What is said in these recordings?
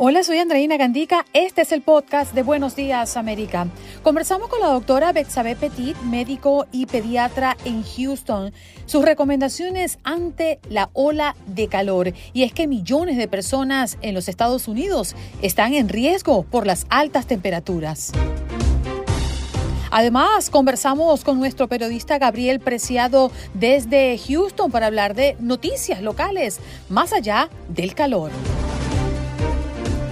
Hola, soy Andreina Gandica. Este es el podcast de Buenos Días América. Conversamos con la doctora Betsabe Petit, médico y pediatra en Houston. Sus recomendaciones ante la ola de calor. Y es que millones de personas en los Estados Unidos están en riesgo por las altas temperaturas. Además, conversamos con nuestro periodista Gabriel Preciado desde Houston para hablar de noticias locales, más allá del calor.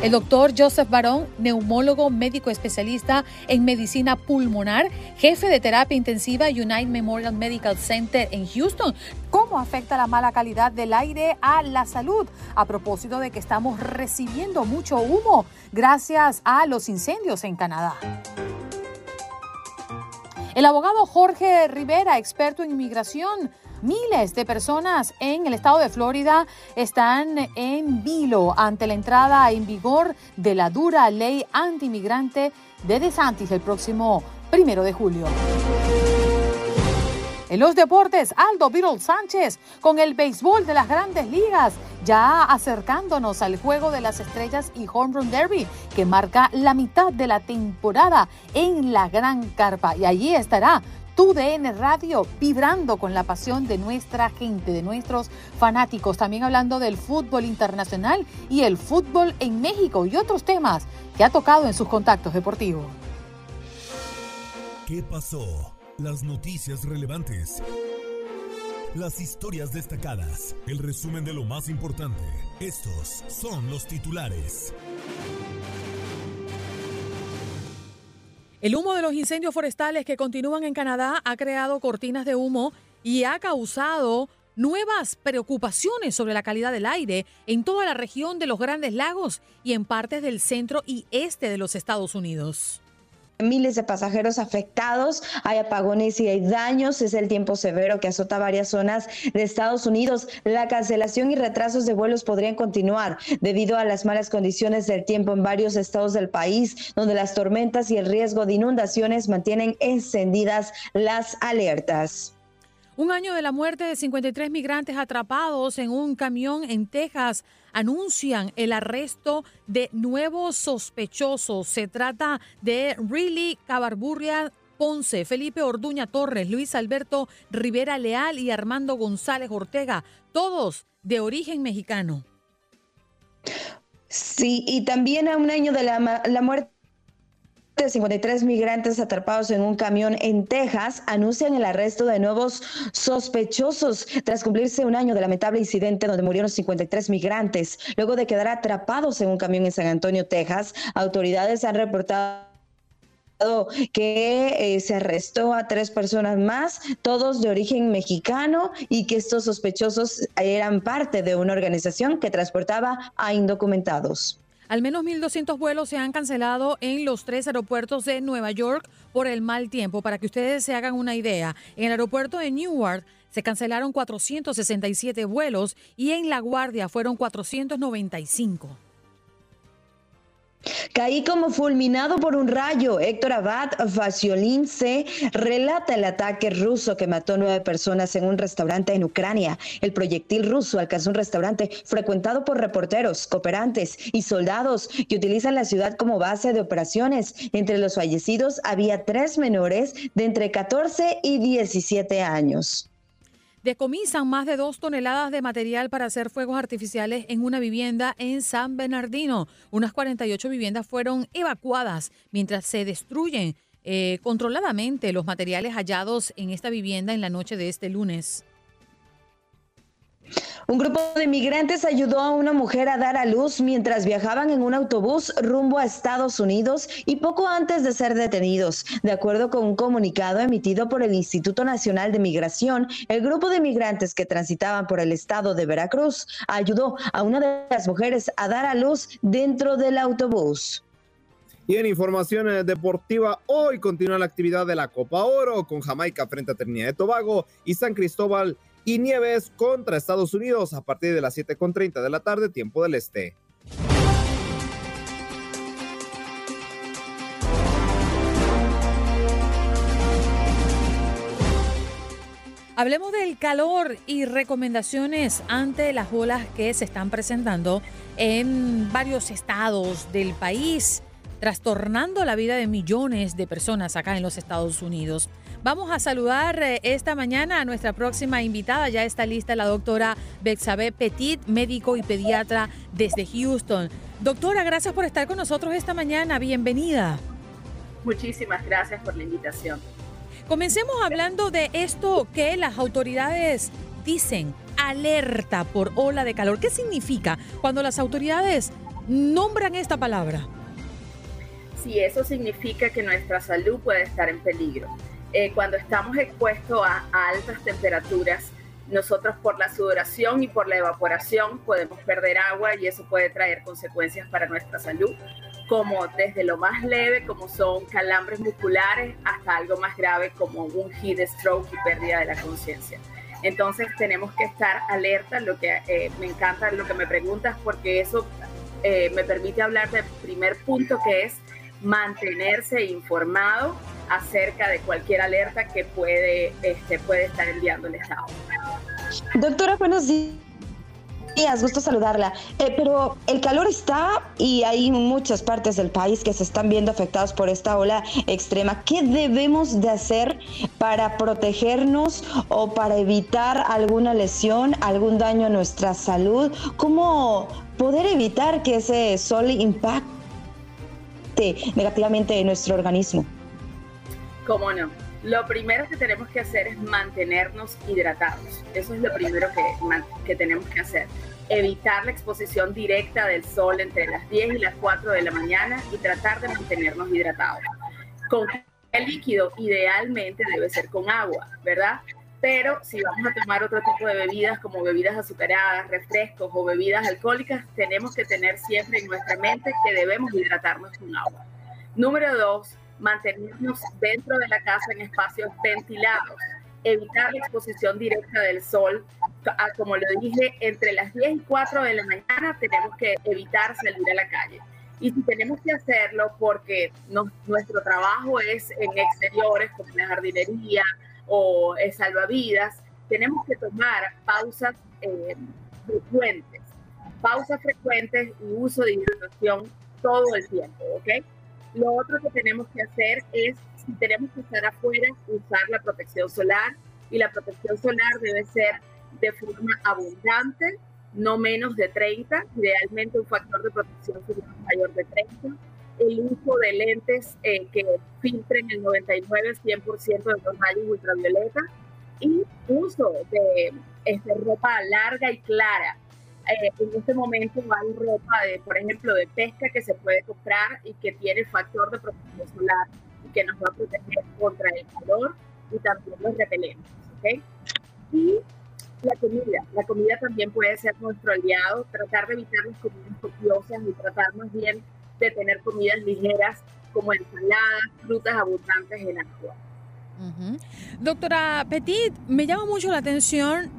El doctor Joseph Barón, neumólogo médico especialista en medicina pulmonar, jefe de terapia intensiva United Memorial Medical Center en Houston. ¿Cómo afecta la mala calidad del aire a la salud? A propósito de que estamos recibiendo mucho humo gracias a los incendios en Canadá. El abogado Jorge Rivera, experto en inmigración, Miles de personas en el estado de Florida están en vilo ante la entrada en vigor de la dura ley antimigrante de DeSantis el próximo primero de julio. En los deportes, Aldo Virol Sánchez con el béisbol de las grandes ligas, ya acercándonos al juego de las estrellas y Home Run Derby, que marca la mitad de la temporada en la Gran Carpa. Y allí estará tu DN Radio, vibrando con la pasión de nuestra gente, de nuestros fanáticos, también hablando del fútbol internacional y el fútbol en México y otros temas que ha tocado en sus contactos deportivos. ¿Qué pasó? Las noticias relevantes. Las historias destacadas. El resumen de lo más importante. Estos son los titulares. El humo de los incendios forestales que continúan en Canadá ha creado cortinas de humo y ha causado nuevas preocupaciones sobre la calidad del aire en toda la región de los Grandes Lagos y en partes del centro y este de los Estados Unidos miles de pasajeros afectados, hay apagones y hay daños, es el tiempo severo que azota varias zonas de Estados Unidos. La cancelación y retrasos de vuelos podrían continuar debido a las malas condiciones del tiempo en varios estados del país, donde las tormentas y el riesgo de inundaciones mantienen encendidas las alertas. Un año de la muerte de 53 migrantes atrapados en un camión en Texas anuncian el arresto de nuevos sospechosos. Se trata de Riley Cabarburria Ponce, Felipe Orduña Torres, Luis Alberto Rivera Leal y Armando González Ortega, todos de origen mexicano. Sí, y también a un año de la, la muerte de 53 migrantes atrapados en un camión en Texas anuncian el arresto de nuevos sospechosos tras cumplirse un año del lamentable incidente donde murieron 53 migrantes. Luego de quedar atrapados en un camión en San Antonio, Texas, autoridades han reportado que eh, se arrestó a tres personas más, todos de origen mexicano, y que estos sospechosos eran parte de una organización que transportaba a indocumentados. Al menos 1.200 vuelos se han cancelado en los tres aeropuertos de Nueva York por el mal tiempo. Para que ustedes se hagan una idea, en el aeropuerto de Newark se cancelaron 467 vuelos y en La Guardia fueron 495. Caí como fulminado por un rayo. Héctor Abad se relata el ataque ruso que mató nueve personas en un restaurante en Ucrania. El proyectil ruso alcanzó un restaurante frecuentado por reporteros, cooperantes y soldados que utilizan la ciudad como base de operaciones. Entre los fallecidos había tres menores de entre 14 y 17 años. Decomisan más de dos toneladas de material para hacer fuegos artificiales en una vivienda en San Bernardino. Unas 48 viviendas fueron evacuadas mientras se destruyen eh, controladamente los materiales hallados en esta vivienda en la noche de este lunes. Un grupo de migrantes ayudó a una mujer a dar a luz mientras viajaban en un autobús rumbo a Estados Unidos y poco antes de ser detenidos. De acuerdo con un comunicado emitido por el Instituto Nacional de Migración, el grupo de migrantes que transitaban por el estado de Veracruz ayudó a una de las mujeres a dar a luz dentro del autobús. Y en información eh, deportiva, hoy continúa la actividad de la Copa Oro con Jamaica frente a Trinidad de Tobago y San Cristóbal y Nieves contra Estados Unidos a partir de las 7.30 de la tarde, tiempo del este. Hablemos del calor y recomendaciones ante las olas que se están presentando en varios estados del país, trastornando la vida de millones de personas acá en los Estados Unidos. Vamos a saludar eh, esta mañana a nuestra próxima invitada. Ya está lista la doctora Bexabe Petit, médico y pediatra desde Houston. Doctora, gracias por estar con nosotros esta mañana. Bienvenida. Muchísimas gracias por la invitación. Comencemos hablando de esto que las autoridades dicen, alerta por ola de calor. ¿Qué significa cuando las autoridades nombran esta palabra? Sí, eso significa que nuestra salud puede estar en peligro. Eh, cuando estamos expuestos a, altas temperaturas, nosotros por la sudoración y por la evaporación podemos perder agua y eso puede traer consecuencias para nuestra salud, como desde lo más leve, como son calambres musculares, hasta algo más grave como un heat stroke y pérdida de la conciencia. Entonces tenemos que estar alerta, lo que eh, me encanta lo que me preguntas, porque eso eh, me permite hablar del primer punto que es mantenerse informado acerca de cualquier alerta que puede, este, puede estar enviando el Estado. Doctora, buenos días. gusto saludarla. Eh, pero el calor está y hay muchas partes del país que se están viendo afectados por esta ola extrema. ¿Qué debemos de hacer para protegernos o para evitar alguna lesión, algún daño a nuestra salud? ¿Cómo poder evitar que ese sol impacte negativamente en nuestro organismo? ¿Cómo no? Lo primero que tenemos que hacer es mantenernos hidratados. Eso es lo primero que, que tenemos que hacer. Evitar la exposición directa del sol entre las 10 y las 4 de la mañana y tratar de mantenernos hidratados. Con el líquido idealmente debe ser con agua, ¿verdad? Pero si vamos a tomar otro tipo de bebidas como bebidas azucaradas, refrescos o bebidas alcohólicas, tenemos que tener siempre en nuestra mente que debemos hidratarnos con agua. Número dos, mantenernos dentro de la casa en espacios ventilados, evitar la exposición directa del sol. Como lo dije, entre las 10 y 4 de la mañana tenemos que evitar salir a la calle. Y si tenemos que hacerlo porque nuestro trabajo es en exteriores como la jardinería o salvavidas, tenemos que tomar pausas eh, frecuentes, pausas frecuentes y uso de hidratación todo el tiempo, ¿ok? Lo otro que tenemos que hacer es, si tenemos que estar afuera, usar la protección solar. Y la protección solar debe ser de forma abundante, no menos de 30, idealmente un factor de protección solar mayor de 30. El uso de lentes eh, que filtren el 99-100% de los rayos ultravioleta. Y uso de este, ropa larga y clara eh, en este momento hay ropa, de, por ejemplo, de pesca que se puede comprar y que tiene factor de protección solar y que nos va a proteger contra el calor y también los repelentes. ¿okay? Y la comida. La comida también puede ser nuestro aliado. Tratar de evitar las comidas copiosas y tratar más bien de tener comidas ligeras como ensaladas, frutas abundantes en agua. Doctora Petit, me llama mucho la atención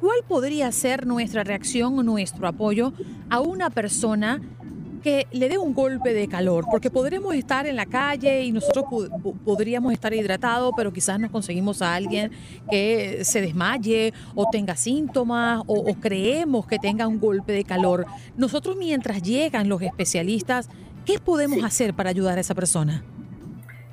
¿Cuál podría ser nuestra reacción o nuestro apoyo a una persona que le dé un golpe de calor? Porque podremos estar en la calle y nosotros podríamos estar hidratados, pero quizás nos conseguimos a alguien que se desmaye o tenga síntomas o, o creemos que tenga un golpe de calor. Nosotros mientras llegan los especialistas, ¿qué podemos hacer para ayudar a esa persona?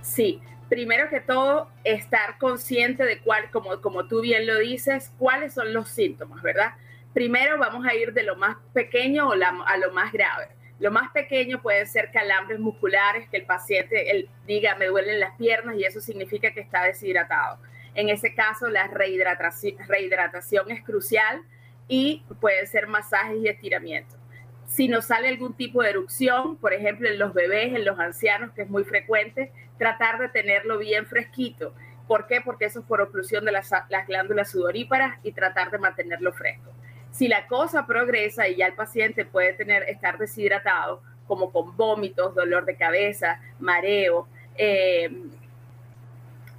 Sí, primero que todo, estar consciente de cuál, como, como tú bien lo dices, cuáles son los síntomas, ¿verdad? Primero vamos a ir de lo más pequeño a lo más grave. Lo más pequeño puede ser calambres musculares, que el paciente diga me duelen las piernas y eso significa que está deshidratado. En ese caso, la rehidratación, rehidratación es crucial y puede ser masajes y estiramientos. Si nos sale algún tipo de erupción, por ejemplo en los bebés, en los ancianos, que es muy frecuente, tratar de tenerlo bien fresquito. ¿Por qué? Porque eso es por oclusión de las, las glándulas sudoríparas y tratar de mantenerlo fresco. Si la cosa progresa y ya el paciente puede tener, estar deshidratado, como con vómitos, dolor de cabeza, mareo, eh,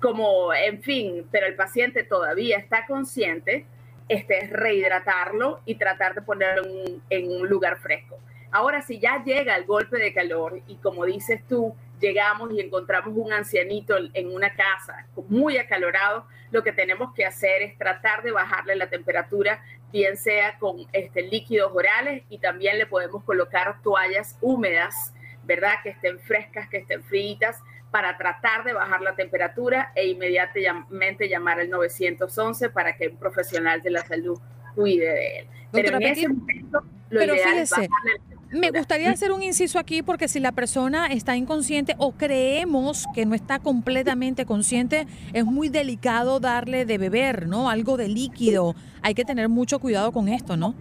como, en fin, pero el paciente todavía está consciente, este es rehidratarlo y tratar de ponerlo en un lugar fresco. Ahora, si ya llega el golpe de calor y como dices tú, llegamos y encontramos un ancianito en una casa muy acalorado, lo que tenemos que hacer es tratar de bajarle la temperatura, bien sea con este, líquidos orales y también le podemos colocar toallas húmedas, ¿verdad? Que estén frescas, que estén fritas, para tratar de bajar la temperatura e inmediatamente llamar al 911 para que un profesional de la salud cuide de él. pero en ese momento lo ideal es bajarle me gustaría hacer un inciso aquí porque si la persona está inconsciente o creemos que no está completamente consciente, es muy delicado darle de beber, ¿no? Algo de líquido. Hay que tener mucho cuidado con esto, ¿no?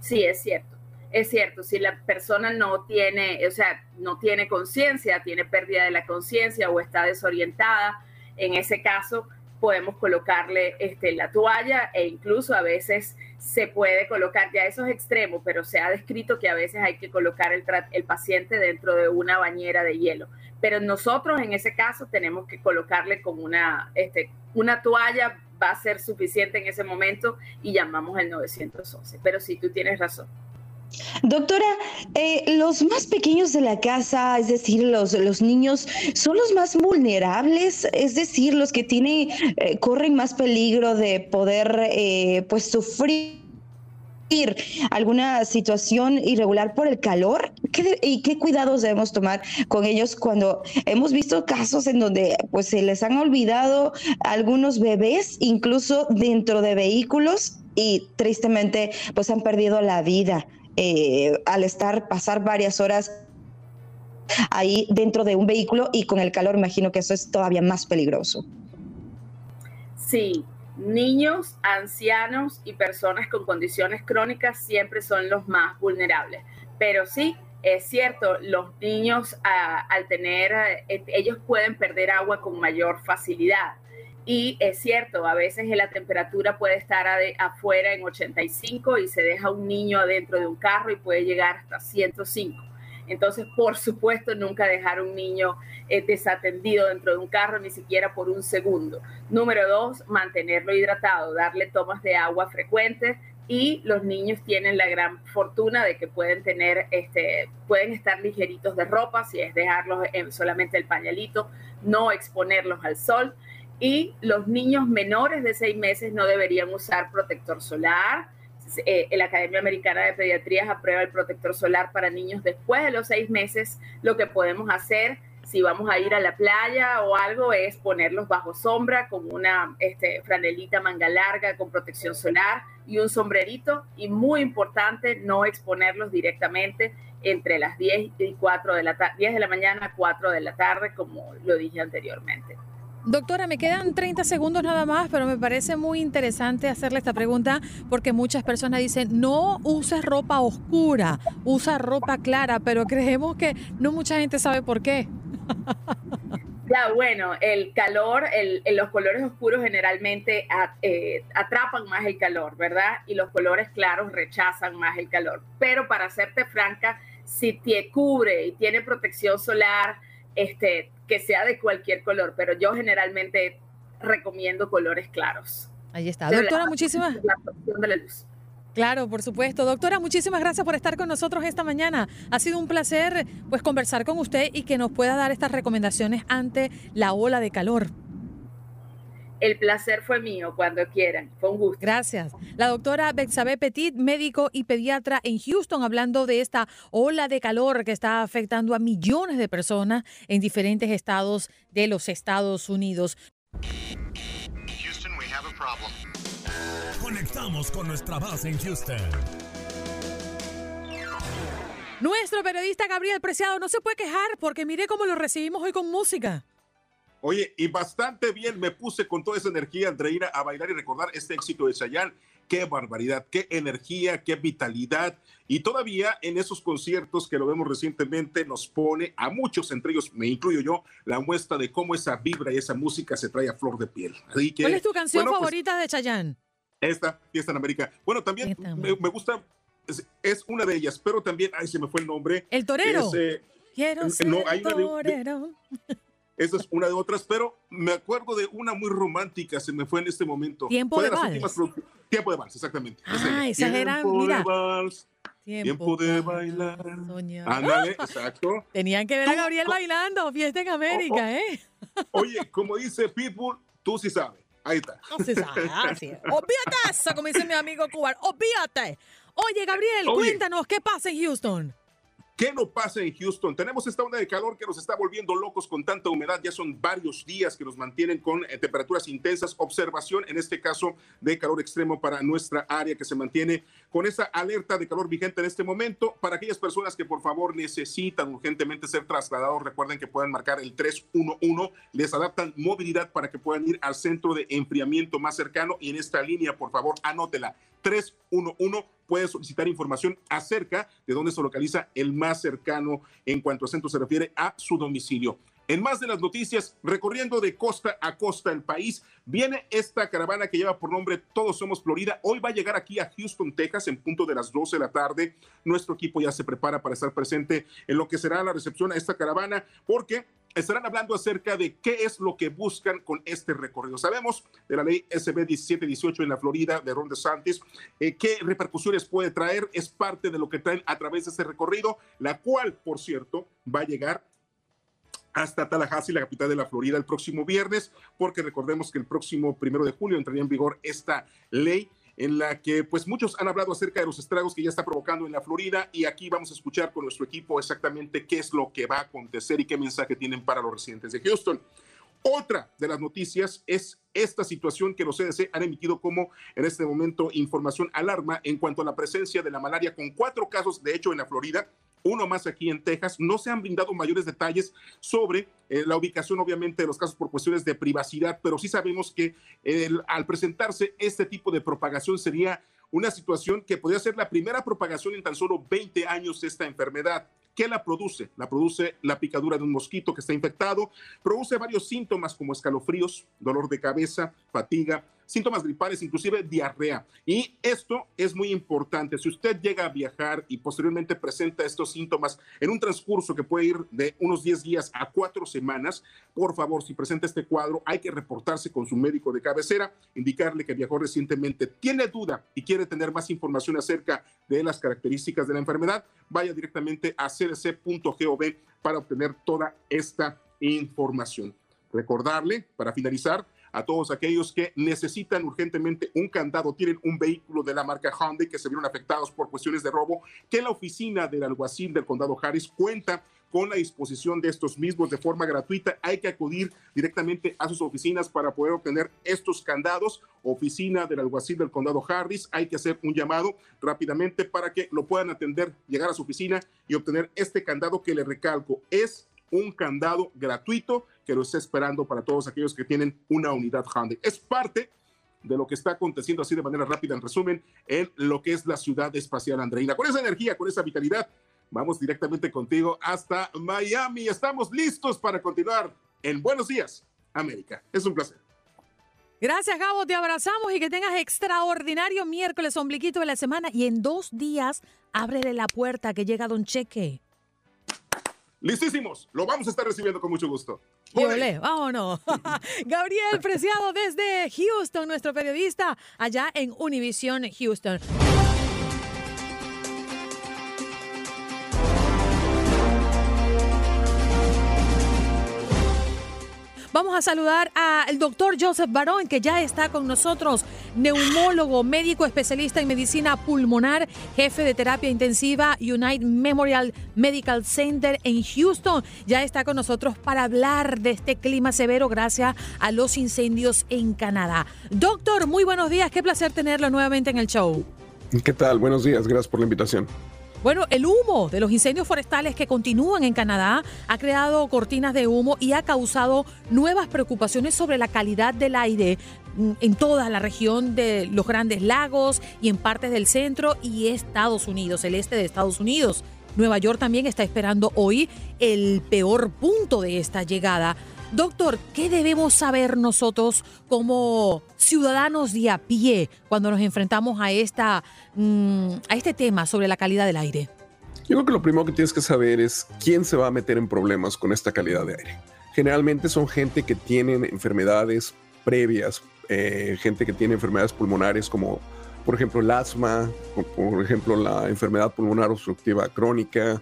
Sí, es cierto. Es cierto, si la persona no tiene, o sea, no tiene conciencia, tiene pérdida de la conciencia o está desorientada, en ese caso podemos colocarle este, la toalla e incluso a veces se puede colocar, ya esos extremos, pero se ha descrito que a veces hay que colocar el, el paciente dentro de una bañera de hielo. Pero nosotros en ese caso tenemos que colocarle con una, este, una toalla, va a ser suficiente en ese momento y llamamos al 911. Pero sí, tú tienes razón. Doctora, eh, los más pequeños de la casa, es decir, los, los niños, son los más vulnerables, es decir, los que tienen, eh, corren más peligro de poder eh, pues sufrir alguna situación irregular por el calor. Y qué cuidados debemos tomar con ellos cuando hemos visto casos en donde pues se les han olvidado algunos bebés incluso dentro de vehículos y tristemente pues han perdido la vida eh, al estar, pasar varias horas ahí dentro de un vehículo y con el calor, imagino que eso es todavía más peligroso. Sí, niños, ancianos y personas con condiciones crónicas siempre son los más vulnerables. Pero sí, es cierto, los niños al tener, eh, ellos pueden perder agua con mayor facilidad. Y es cierto, a veces la temperatura puede estar afuera en 85 y se deja un niño adentro de un carro y puede llegar hasta 105. Entonces, por supuesto, nunca dejar un niño eh, desatendido dentro de un carro, ni siquiera por un segundo. Número dos, mantenerlo hidratado, darle tomas de agua frecuentes y los niños tienen la gran fortuna de que pueden tener, este, pueden estar ligeritos de ropa, si es dejarlos en solamente el pañalito, no exponerlos al sol y los niños menores de seis meses no deberían usar protector solar. Eh, la Academia Americana de Pediatría aprueba el protector solar para niños después de los seis meses. Lo que podemos hacer si vamos a ir a la playa o algo es ponerlos bajo sombra con una este, franelita manga larga con protección solar y un sombrerito. Y muy importante, no exponerlos directamente entre las 10 y 4 de la 10 de la mañana a 4 de la tarde, como lo dije anteriormente. Doctora, me quedan 30 segundos nada más, pero me parece muy interesante hacerle esta pregunta porque muchas personas dicen, no uses ropa oscura, usa ropa clara, pero creemos que no mucha gente sabe por qué. Ya, bueno, el calor, el, los colores oscuros generalmente eh, atrapan más el calor, ¿verdad? Y los colores claros rechazan más el calor. Pero para hacerte franca, si te cubre y tiene protección solar, este, que sea de cualquier color, pero yo generalmente recomiendo colores claros. Ahí está. Doctora, muchísimas. gracias. Claro, por supuesto. Doctora, muchísimas gracias por estar con nosotros esta mañana. Ha sido un placer pues conversar con usted y que nos pueda dar estas recomendaciones ante la ola de calor. El placer fue mío cuando quieran. Fue un gusto. Gracias. La doctora Bexabe Petit, médico y pediatra en Houston, hablando de esta ola de calor que está afectando a millones de personas en diferentes estados de los Estados Unidos. Houston, we have a problem. Conectamos con nuestra base en Houston. Nuestro periodista Gabriel Preciado no se puede quejar porque mire cómo lo recibimos hoy con música. Oye, y bastante bien me puse con toda esa energía, Andreina, a bailar y recordar este éxito de Chayanne. Qué barbaridad, qué energía, qué vitalidad. Y todavía en esos conciertos que lo vemos recientemente nos pone a muchos, entre ellos me incluyo yo, la muestra de cómo esa vibra y esa música se trae a flor de piel. ¿Cuál es tu canción pues, favorita de Chayanne? Esta, Fiesta en América. Bueno, también me, gusta, es, una de ellas, pero también, ay, se me fue el nombre. El torero. Eh, Quiero ser no, hay torero. Esa es una de otras, pero me acuerdo de una muy romántica, se me fue en este momento. Tiempo de, vals. Tiempo de vals, exactamente. Ah, esa era, mira. De vals, tiempo, de bailar. Ándale, exacto. Tenían que ver a Gabriel bailando, fiesta en América, oh, oh. ¿eh? Oye, como dice Pitbull, tú sí sabes. Ahí está. No se sabe, así Obvíate eso, como dice mi amigo cubano. Obvíate. Oye, Gabriel, cuéntanos, ¿qué pasa en Houston? ¿Qué no pasa en Houston? Tenemos esta onda de calor que nos está volviendo locos con tanta humedad. Ya son varios días que nos mantienen con eh, temperaturas intensas. Observación, en este caso, de calor extremo para nuestra área que se mantiene con esa alerta de calor vigente en este momento. Para aquellas personas que por favor necesitan urgentemente ser trasladados, recuerden que pueden marcar el 311. Les adaptan movilidad para que puedan ir al centro de enfriamiento más cercano. Y en esta línea, por favor, anótela. 311 puede solicitar información acerca de dónde se localiza el más cercano en cuanto a centro se refiere a su domicilio. En más de las noticias, recorriendo de costa a costa el país, viene esta caravana que lleva por nombre Todos Somos Florida. Hoy va a llegar aquí a Houston, Texas, en punto de las 12 de la tarde. Nuestro equipo ya se prepara para estar presente en lo que será la recepción a esta caravana, porque estarán hablando acerca de qué es lo que buscan con este recorrido. Sabemos de la ley SB 1718 en la Florida de Ron DeSantis, eh, qué repercusiones puede traer, es parte de lo que traen a través de este recorrido, la cual, por cierto, va a llegar hasta Tallahassee, la capital de la Florida, el próximo viernes, porque recordemos que el próximo primero de julio entraría en vigor esta ley en la que pues muchos han hablado acerca de los estragos que ya está provocando en la Florida y aquí vamos a escuchar con nuestro equipo exactamente qué es lo que va a acontecer y qué mensaje tienen para los residentes de Houston. Otra de las noticias es esta situación que los CDC han emitido como en este momento información alarma en cuanto a la presencia de la malaria con cuatro casos, de hecho, en la Florida, uno más aquí en Texas. No se han brindado mayores detalles sobre eh, la ubicación, obviamente, de los casos por cuestiones de privacidad, pero sí sabemos que al presentarse este tipo de propagación sería una situación que podría ser la primera propagación en tan solo 20 años de esta enfermedad. ¿Qué la produce? La produce la picadura de un mosquito que está infectado, produce varios síntomas como escalofríos, dolor de cabeza, fatiga, síntomas gripales, inclusive diarrea. Y esto es muy importante. Si usted llega a viajar y posteriormente presenta estos síntomas en un transcurso que puede ir de unos 10 días a 4 semanas, por favor, si presenta este cuadro, hay que reportarse con su médico de cabecera, indicarle que viajó recientemente, tiene duda y quiere tener más información acerca de las características de la enfermedad, vaya directamente a cdc.gov para obtener toda esta información. Recordarle, para finalizar, a todos aquellos que necesitan urgentemente un candado, tienen un vehículo de la marca Hyundai que se vieron afectados por cuestiones de robo, que la oficina del alguacil del condado Harris cuenta con la disposición de estos mismos de forma gratuita. Hay que acudir directamente a sus oficinas para poder obtener estos candados. Oficina del alguacil del condado Harris. Hay que hacer un llamado rápidamente para que lo puedan atender, llegar a su oficina y obtener este candado que le recalco. Es un candado gratuito que lo está esperando para todos aquellos que tienen una unidad Hyundai. Es parte de lo que está aconteciendo así de manera rápida, en resumen, en lo que es la ciudad espacial Andreina. Con esa energía, con esa vitalidad, vamos directamente contigo hasta Miami. Estamos listos para continuar en Buenos Días, América. Es un placer. Gracias, Gabo. Te abrazamos y que tengas extraordinario miércoles, ombliquito de la semana. Y en dos días, ábrele la puerta que llega Don Cheque. Listísimos, lo vamos a estar recibiendo con mucho gusto. Ole, vámonos. Gabriel Preciado desde Houston, nuestro periodista allá en Univision Houston. Vamos a saludar al doctor Joseph Barón, que ya está con nosotros, neumólogo, médico especialista en medicina pulmonar, jefe de terapia intensiva United Memorial Medical Center en Houston. Ya está con nosotros para hablar de este clima severo gracias a los incendios en Canadá. Doctor, muy buenos días, qué placer tenerlo nuevamente en el show. ¿Qué tal? Buenos días, gracias por la invitación. Bueno, el humo de los incendios forestales que continúan en Canadá ha creado cortinas de humo y ha causado nuevas preocupaciones sobre la calidad del aire mm, en toda la región de los grandes lagos y en partes del centro y Estados Unidos, el este de Estados Unidos. Nueva York también está esperando hoy el peor punto de esta llegada. Doctor, ¿qué debemos saber nosotros como ciudadanos de a pie cuando nos enfrentamos a, esta, mm, a este tema sobre la calidad del aire? Yo creo que lo primero que tienes que saber es quién se va a meter en problemas con esta calidad de aire. Generalmente son gente que tienen enfermedades previas, eh, gente que tiene enfermedades pulmonares como por ejemplo el asma, por ejemplo la enfermedad pulmonar obstructiva crónica,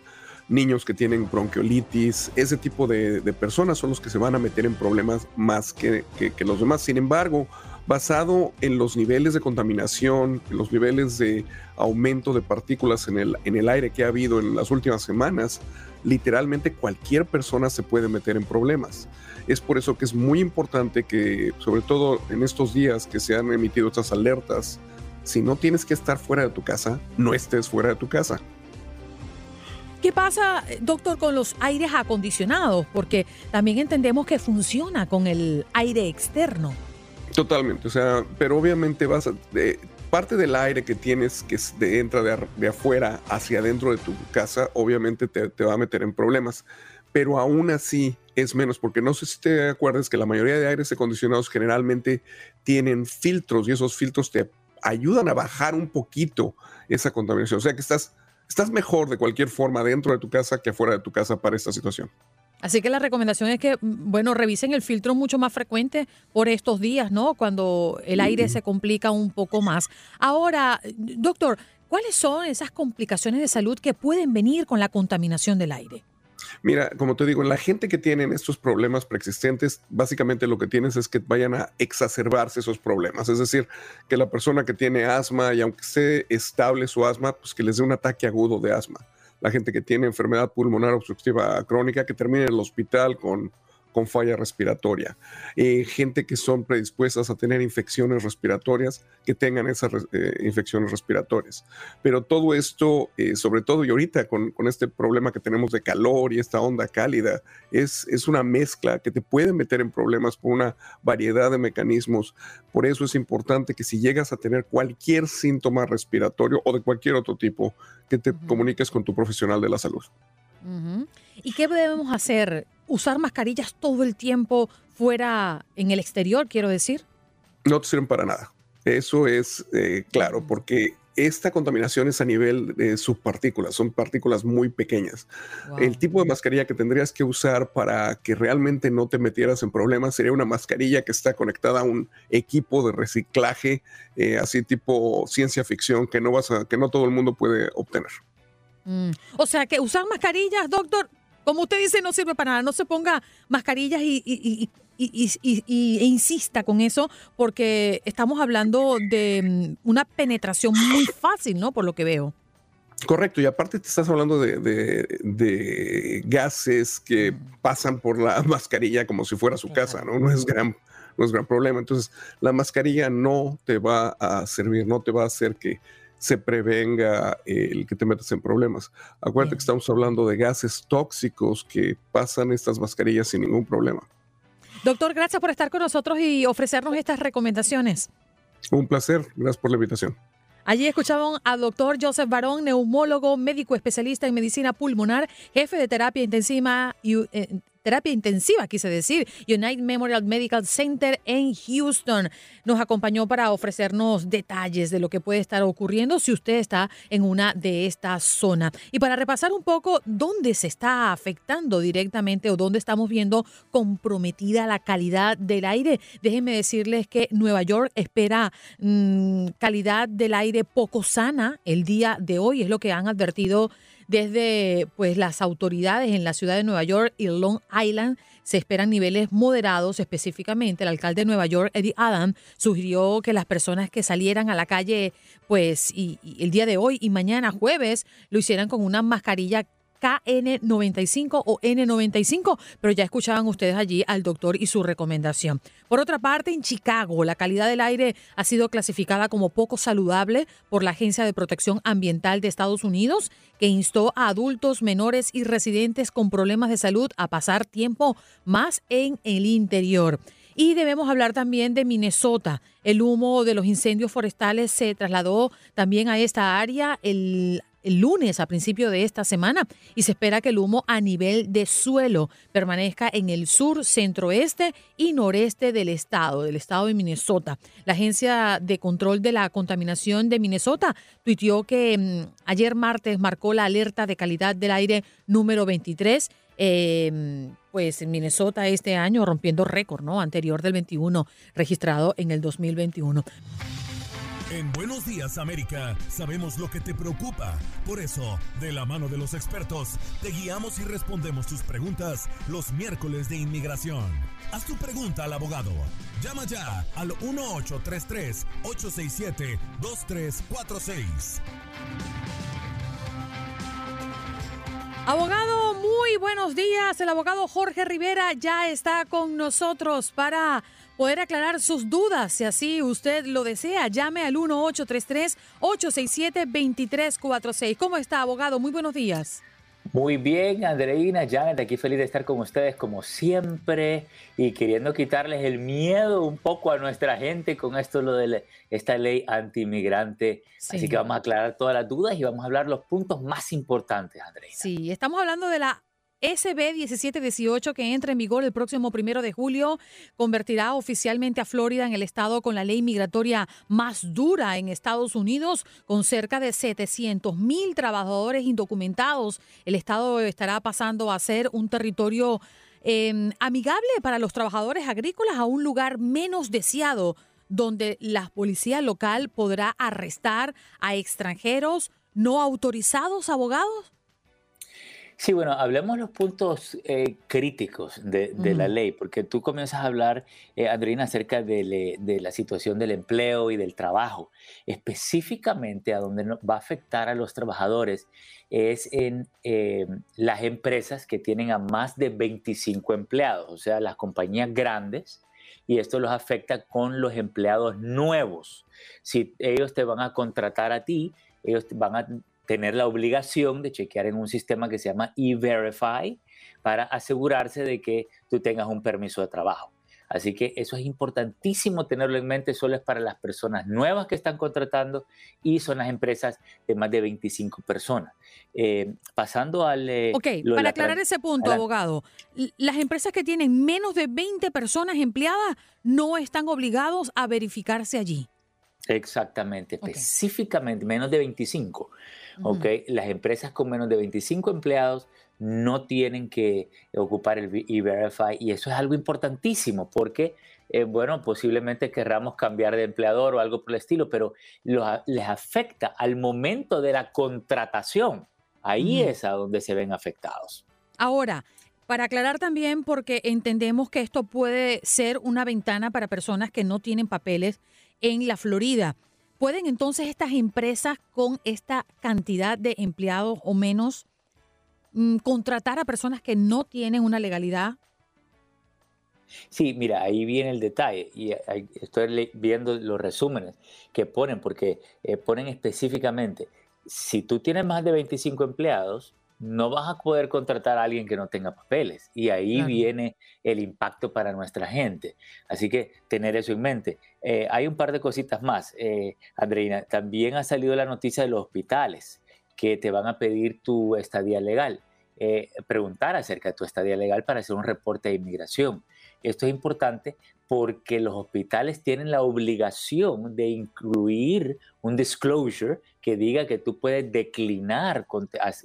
niños que tienen bronquiolitis, ese tipo de, personas son los que se van a meter en problemas más que, los demás. Sin embargo, basado en los niveles de contaminación, en los niveles de aumento de partículas en el, en el aire que ha habido en las últimas semanas, literalmente cualquier persona se puede meter en problemas. Es por eso que es muy importante que, sobre todo en estos días que se han emitido estas alertas, si no tienes que estar fuera de tu casa, no estés fuera de tu casa. ¿Qué pasa, doctor, con los aires acondicionados? Porque también entendemos que funciona con el aire externo. Totalmente, o sea, pero obviamente vas a, parte del aire que tienes que entra de, afuera hacia adentro de tu casa, obviamente te, te, va a meter en problemas, pero aún así es menos, porque no sé si te acuerdas que la mayoría de aires acondicionados generalmente tienen filtros y esos filtros te ayudan a bajar un poquito esa contaminación, o sea que estás estás mejor de cualquier forma dentro de tu casa que afuera de tu casa para esta situación. Así que la recomendación es que, bueno, revisen el filtro mucho más frecuente por estos días, ¿no? Cuando el aire se complica un poco más. Ahora, doctor, ¿cuáles son esas complicaciones de salud que pueden venir con la contaminación del aire? Mira, como te digo, la gente que tiene estos problemas preexistentes, básicamente lo que tienes es que vayan a exacerbarse esos problemas. Es decir, que la persona que tiene asma y aunque esté estable su asma, pues que les dé un ataque agudo de asma. La gente que tiene enfermedad pulmonar obstructiva crónica, que termine en el hospital con con falla respiratoria, eh, gente que son predispuestas a tener infecciones respiratorias, que tengan esas eh, infecciones respiratorias. Pero todo esto, eh, sobre todo y ahorita con, este problema que tenemos de calor y esta onda cálida, es, es una mezcla que te puede meter en problemas por una variedad de mecanismos. Por eso es importante que si llegas a tener cualquier síntoma respiratorio o de cualquier otro tipo, que te comuniques con tu profesional de la salud. ¿Y qué debemos hacer? ¿Usar mascarillas todo el tiempo fuera en el exterior, quiero decir? No te sirven para nada. Eso es eh, claro, porque esta contaminación es a nivel de subpartículas, son partículas muy pequeñas. El tipo de mascarilla que tendrías que usar para que realmente no te metieras en problemas sería una mascarilla que está conectada a un equipo de reciclaje, eh, así tipo ciencia ficción, que no, vas a, que no todo el mundo puede obtener. Mm. O sea que usar mascarillas, doctor, como usted dice, no sirve para nada. No se ponga mascarillas y, e insista con eso, porque estamos hablando de mm, una penetración muy fácil, ¿no? Por lo que veo. Correcto, y aparte te estás hablando de, gases que pasan por la mascarilla como si fuera su casa, ¿no? No es gran, no es gran problema. Entonces, la mascarilla no te va a servir, no te va a hacer que se prevenga el que te metas en problemas. Acuérdate que estamos hablando de gases tóxicos que pasan estas mascarillas sin ningún problema. Doctor, gracias por estar con nosotros y ofrecernos estas recomendaciones. Un placer, gracias por la invitación. Allí escuchaban al doctor Joseph Barón, neumólogo, médico especialista en medicina pulmonar, jefe de terapia intensiva, eh, terapia intensiva, quise decir, United Memorial Medical Center en Houston. Nos acompañó para ofrecernos detalles de lo que puede estar ocurriendo si usted está en una de estas zonas. Y para repasar un poco dónde se está afectando directamente o dónde estamos viendo comprometida la calidad del aire, déjenme decirles que Nueva York espera mm, calidad del aire poco sana el día de hoy, es lo que han advertido Desde pues las autoridades en la ciudad de Nueva York y Long Island se esperan niveles moderados, específicamente el alcalde de Nueva York, Eddie Adam, sugirió que las personas que salieran a la calle pues y el día de hoy y mañana jueves lo hicieran con una mascarilla KN95 o N95, pero ya escuchaban ustedes allí al doctor y su recomendación. Por otra parte, en Chicago, la calidad del aire ha sido clasificada como poco saludable por la Agencia de Protección Ambiental de Estados Unidos, que instó a adultos menores y residentes con problemas de salud a pasar tiempo más en el interior. Y debemos hablar también de Minnesota. El humo de los incendios forestales se trasladó también a esta área. El el lunes a principio de esta semana y se espera que el humo a nivel de suelo permanezca en el sur, centroeste y noreste del estado, del estado de Minnesota. La Agencia de Control de la Contaminación de Minnesota tuiteó que mm, ayer martes marcó la alerta de calidad del aire número 23. Em, pues en Minnesota este año rompiendo récord, ¿no? Anterior del 21 registrado en el 2021. En Buenos Días América sabemos lo que te preocupa. Por eso, de la mano de los expertos, te guiamos y respondemos tus preguntas los miércoles de inmigración. Haz tu pregunta al abogado. Llama ya al 1833-867-2346. Abogado, muy buenos días. El abogado Jorge Rivera ya está con nosotros para poder aclarar sus dudas. Si así usted lo desea, llame al 1-833-867-2346. ¿Cómo está, abogado? Muy buenos días. Muy bien, Andreina, Janet, aquí feliz de estar con ustedes como siempre y queriendo quitarles el miedo un poco a nuestra gente con esto lo de esta ley antimigrante. Así que vamos a aclarar todas las dudas y vamos a hablar los puntos más importantes, Andreina. Sí, estamos hablando de la SB 1718 que entra en vigor el próximo primero de julio convertirá oficialmente a Florida en el estado con la ley migratoria más dura en Estados Unidos, con cerca de 700 mil trabajadores indocumentados. El estado estará pasando a ser un territorio em, amigable para los trabajadores agrícolas a un lugar menos deseado donde la policía local podrá arrestar a extranjeros no autorizados abogados? Sí, bueno, hablemos los puntos eh, críticos de, la ley, porque tú comienzas a hablar, eh, Andrina, acerca de, la situación del empleo y del trabajo. Específicamente a donde va a afectar a los trabajadores es en eh, las empresas que tienen a más de 25 empleados, o sea, las compañías grandes, y esto los afecta con los empleados nuevos. Si ellos te van a contratar a ti, ellos van a tener la obligación de chequear en un sistema que se llama E-Verify para asegurarse de que tú tengas un permiso de trabajo. Así que eso es importantísimo tenerlo en mente, solo es para las personas nuevas que están contratando y son las empresas de más de 25 personas. Eh, pasando al... Eh, ok, para aclarar ese punto, abogado, las empresas que tienen menos de 20 personas empleadas no están obligados a verificarse allí. Exactamente, específicamente menos de 25. Las empresas con menos de 25 empleados no tienen que ocupar el E-Verify y eso es algo importantísimo porque, eh, bueno, posiblemente querramos cambiar de empleador o algo por el estilo, pero les afecta al momento de la contratación. Ahí es a donde se ven afectados. Ahora, para aclarar también, porque entendemos que esto puede ser una ventana para personas que no tienen papeles en la Florida. ¿Pueden entonces estas empresas con esta cantidad de empleados o menos mm, contratar a personas que no tienen una legalidad? Sí, mira, ahí viene el detalle y estoy viendo los resúmenes que ponen porque eh, ponen específicamente, si tú tienes más de 25 empleados, no vas a poder contratar a alguien que no tenga papeles. Y ahí viene el impacto para nuestra gente. Así que tener eso en mente. Eh, hay un par de cositas más, eh, Andreina. También ha salido la noticia de los hospitales que te van a pedir tu estadía legal. Eh, preguntar acerca de tu estadía legal para hacer un reporte de inmigración. Esto es importante porque los hospitales tienen la obligación de incluir un disclosure que diga que tú puedes declinar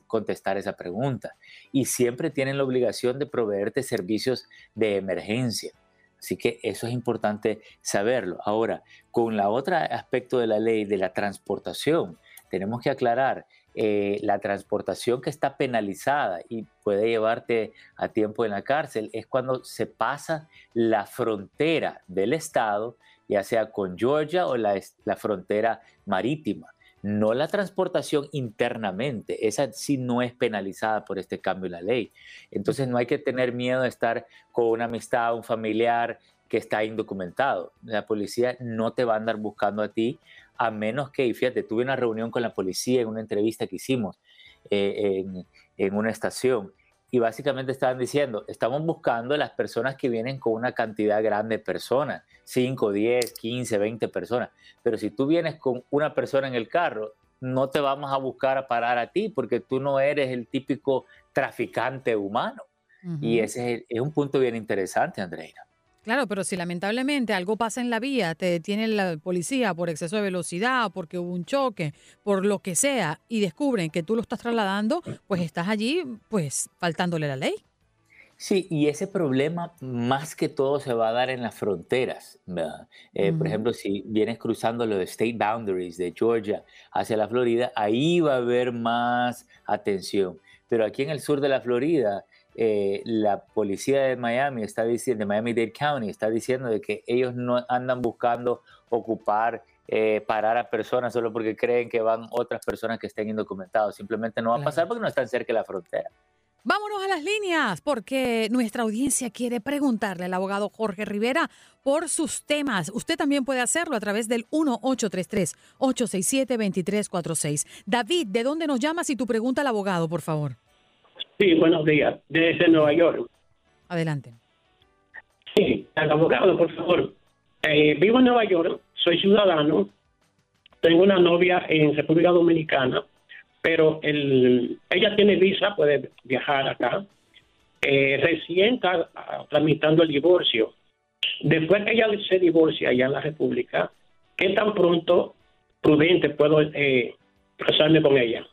contestar esa pregunta y siempre tienen la obligación de proveerte servicios de emergencia. Así que eso es importante saberlo. Ahora, con la otra aspecto de la ley de la transportación, tenemos que aclarar, eh, la transportación que está penalizada y puede llevarte a tiempo en la cárcel es cuando se pasa la frontera del estado, ya sea con Georgia o la, la frontera marítima no la transportación internamente, esa sí no es penalizada por este cambio de la ley. Entonces no hay que tener miedo de estar con una amistad, un familiar que está indocumentado. La policía no te va a andar buscando a ti, a menos que, y fíjate, tuve una reunión con la policía en una entrevista que hicimos eh, en, en una estación y básicamente estaban diciendo, estamos buscando las personas que vienen con una cantidad grande de personas, 5, 10, 15, 20 personas, pero si tú vienes con una persona en el carro, no te vamos a buscar a parar a ti porque tú no eres el típico traficante humano. Y ese es, un punto bien interesante, Andreina. Claro, pero si lamentablemente algo pasa en la vía, te detiene la policía por exceso de velocidad, porque hubo un choque, por lo que sea, y descubren que tú lo estás trasladando, pues estás allí, pues, faltándole la ley. Sí, y ese problema más que todo se va a dar en las fronteras. Eh, por ejemplo, si vienes cruzando los state boundaries de Georgia hacia la Florida, ahí va a haber más atención. Pero aquí en el sur de la Florida, eh, la policía de Miami está diciendo, de Miami-Dade County, está diciendo de que ellos no andan buscando ocupar, eh, parar a personas solo porque creen que van otras personas que estén indocumentados. Simplemente no va a pasar porque no están cerca de la frontera. Vámonos a las líneas porque nuestra audiencia quiere preguntarle al abogado Jorge Rivera por sus temas. Usted también puede hacerlo a través del 1-833-867-2346. David, ¿de dónde nos llamas y tu pregunta al abogado, por favor? Sí, buenos días. Desde Nueva York. Adelante. Sí, al abogado, por favor. Eh, vivo en Nueva York, soy ciudadano, tengo una novia en República Dominicana, pero el, ella tiene visa, puede viajar acá. Eh, recién está ah, tramitando el divorcio. Después que ella se divorcia allá en la República, ¿qué tan pronto prudente puedo eh, casarme con ella?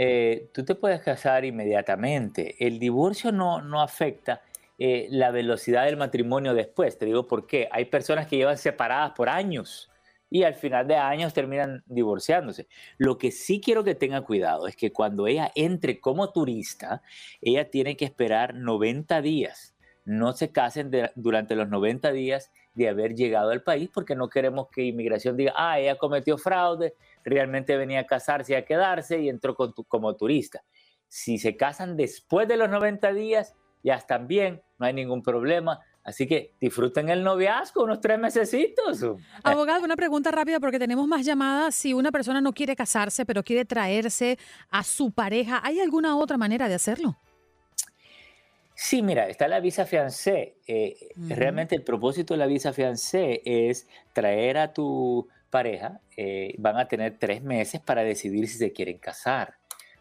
Eh, tú te puedes casar inmediatamente. El divorcio no, no afecta eh, la velocidad del matrimonio después. Te digo por qué. Hay personas que llevan separadas por años y al final de años terminan divorciándose. Lo que sí quiero que tenga cuidado es que cuando ella entre como turista, ella tiene que esperar 90 días. No se casen durante los 90 días de haber llegado al país porque no queremos que inmigración diga, ah, ella cometió fraude, realmente venía a casarse y a quedarse y entró como turista. Si se casan después de los 90 días, ya están bien, no hay ningún problema. Así que disfruten el noviazgo unos tres mesecitos. Abogado, una pregunta rápida porque tenemos más llamadas. Si una persona no quiere casarse, pero quiere traerse a su pareja, ¿hay alguna otra manera de hacerlo? Sí, mira, está la visa fiancé. Eh, realmente el propósito de la visa fiancé es traer a tu pareja, eh, van a tener tres meses para decidir si se quieren casar.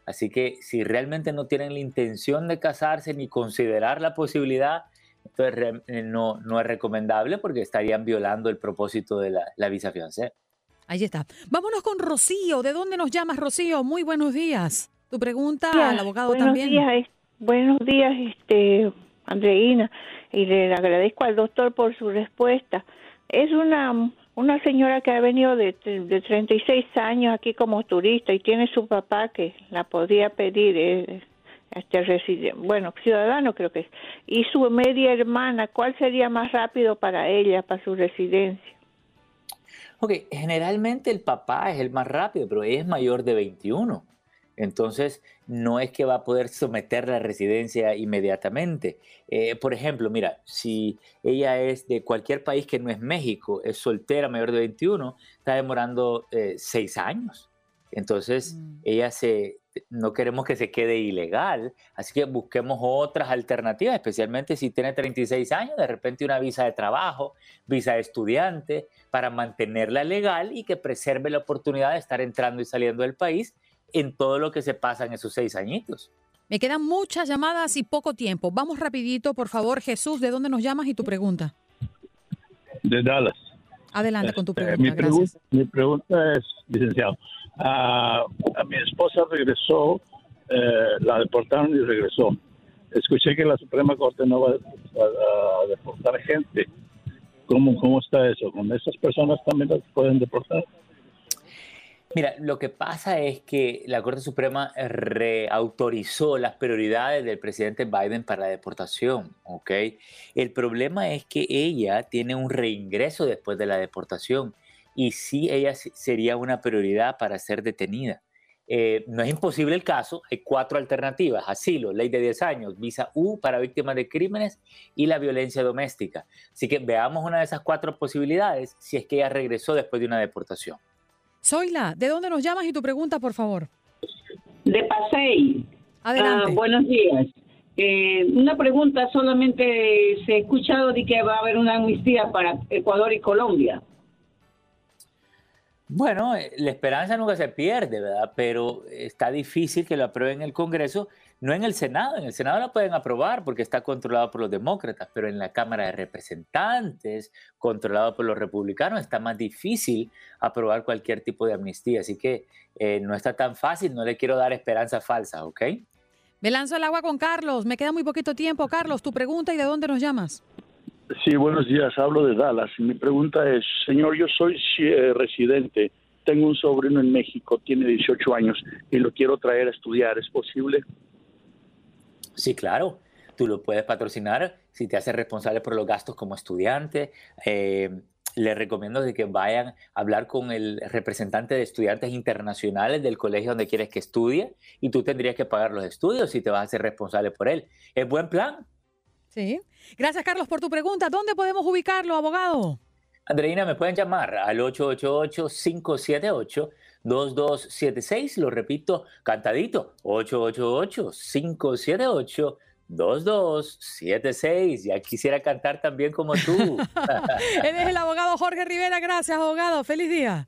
Así que si realmente no tienen la intención de casarse ni considerar la posibilidad, entonces eh, no, no es recomendable porque estarían violando el propósito de la, visa fiancé. Ahí está. Vámonos con Rocío. ¿De dónde nos llamas, Rocío? Muy buenos días. Tu pregunta al abogado buenos también. Días, buenos días, este, Andreina. Y le agradezco al doctor por su respuesta. Es una una señora que ha venido de, de 36 años aquí como turista y tiene su papá que la podría pedir, eh, este residente, bueno, ciudadano creo que es, y su media hermana, ¿cuál sería más rápido para ella, para su residencia? Ok, generalmente el papá es el más rápido, pero ella es mayor de 21. Entonces, no es que va a poder someter la residencia inmediatamente. Eh, por ejemplo, mira, si ella es de cualquier país que no es México, es soltera, mayor de 21, está demorando eh, seis años. Entonces, mm. ella se, no queremos que se quede ilegal, así que busquemos otras alternativas, especialmente si tiene 36 años, de repente una visa de trabajo, visa de estudiante, para mantenerla legal y que preserve la oportunidad de estar entrando y saliendo del país en todo lo que se pasa en esos seis añitos. Me quedan muchas llamadas y poco tiempo. Vamos rapidito, por favor, Jesús, ¿de dónde nos llamas y tu pregunta? De Dallas. Adelante con tu este, pregunta. mi, pregunta, es, licenciado, a, mi esposa regresó, eh, la deportaron y regresó. Escuché que la Suprema Corte no va a, deportar gente. ¿Cómo, ¿Cómo está eso? ¿Con esas personas también las pueden deportar? Mira, lo que pasa es que la Corte Suprema reautorizó las prioridades del presidente Biden para la deportación, ¿ok? El problema es que ella tiene un reingreso después de la deportación y sí ella sería una prioridad para ser detenida. Eh, no es imposible el caso, hay cuatro alternativas, asilo, ley de 10 años, visa U para víctimas de crímenes y la violencia doméstica. Así que veamos una de esas cuatro posibilidades si es que ella regresó después de una deportación. Zoila, ¿de dónde nos llamas y tu pregunta, por favor? De Pasey. Adelante. Ah, buenos días. Eh, una pregunta, solamente se ha escuchado de que va a haber una amnistía para Ecuador y Colombia. Bueno, eh, la esperanza nunca se pierde, ¿verdad? Pero está difícil que lo aprueben en el Congreso, no en el Senado. En el Senado lo pueden aprobar porque está controlado por los demócratas, pero en la Cámara de Representantes, controlado por los republicanos, está más difícil aprobar cualquier tipo de amnistía. Así que eh, no está tan fácil, no le quiero dar esperanza falsa, ¿ok? Me lanzo al agua con Carlos, me queda muy poquito tiempo. Carlos, tu pregunta y de dónde nos llamas. Sí, buenos días. Hablo de Dallas. Mi pregunta es, señor, yo soy eh, residente. Tengo un sobrino en México, tiene 18 años y lo quiero traer a estudiar. ¿Es posible? Sí, claro. Tú lo puedes patrocinar si te haces responsable por los gastos como estudiante. Eh, le recomiendo de que vayan a hablar con el representante de estudiantes internacionales del colegio donde quieres que estudie y tú tendrías que pagar los estudios si te vas a hacer responsable por él. Es buen plan. Sí. Gracias, Carlos, por tu pregunta. ¿Dónde podemos ubicarlo, abogado? Andreina, me pueden llamar al 888-578-2276. Lo repito, cantadito, 888-578-2276. Ya quisiera cantar también como tú. Él es el abogado Jorge Rivera. Gracias, abogado. Feliz día.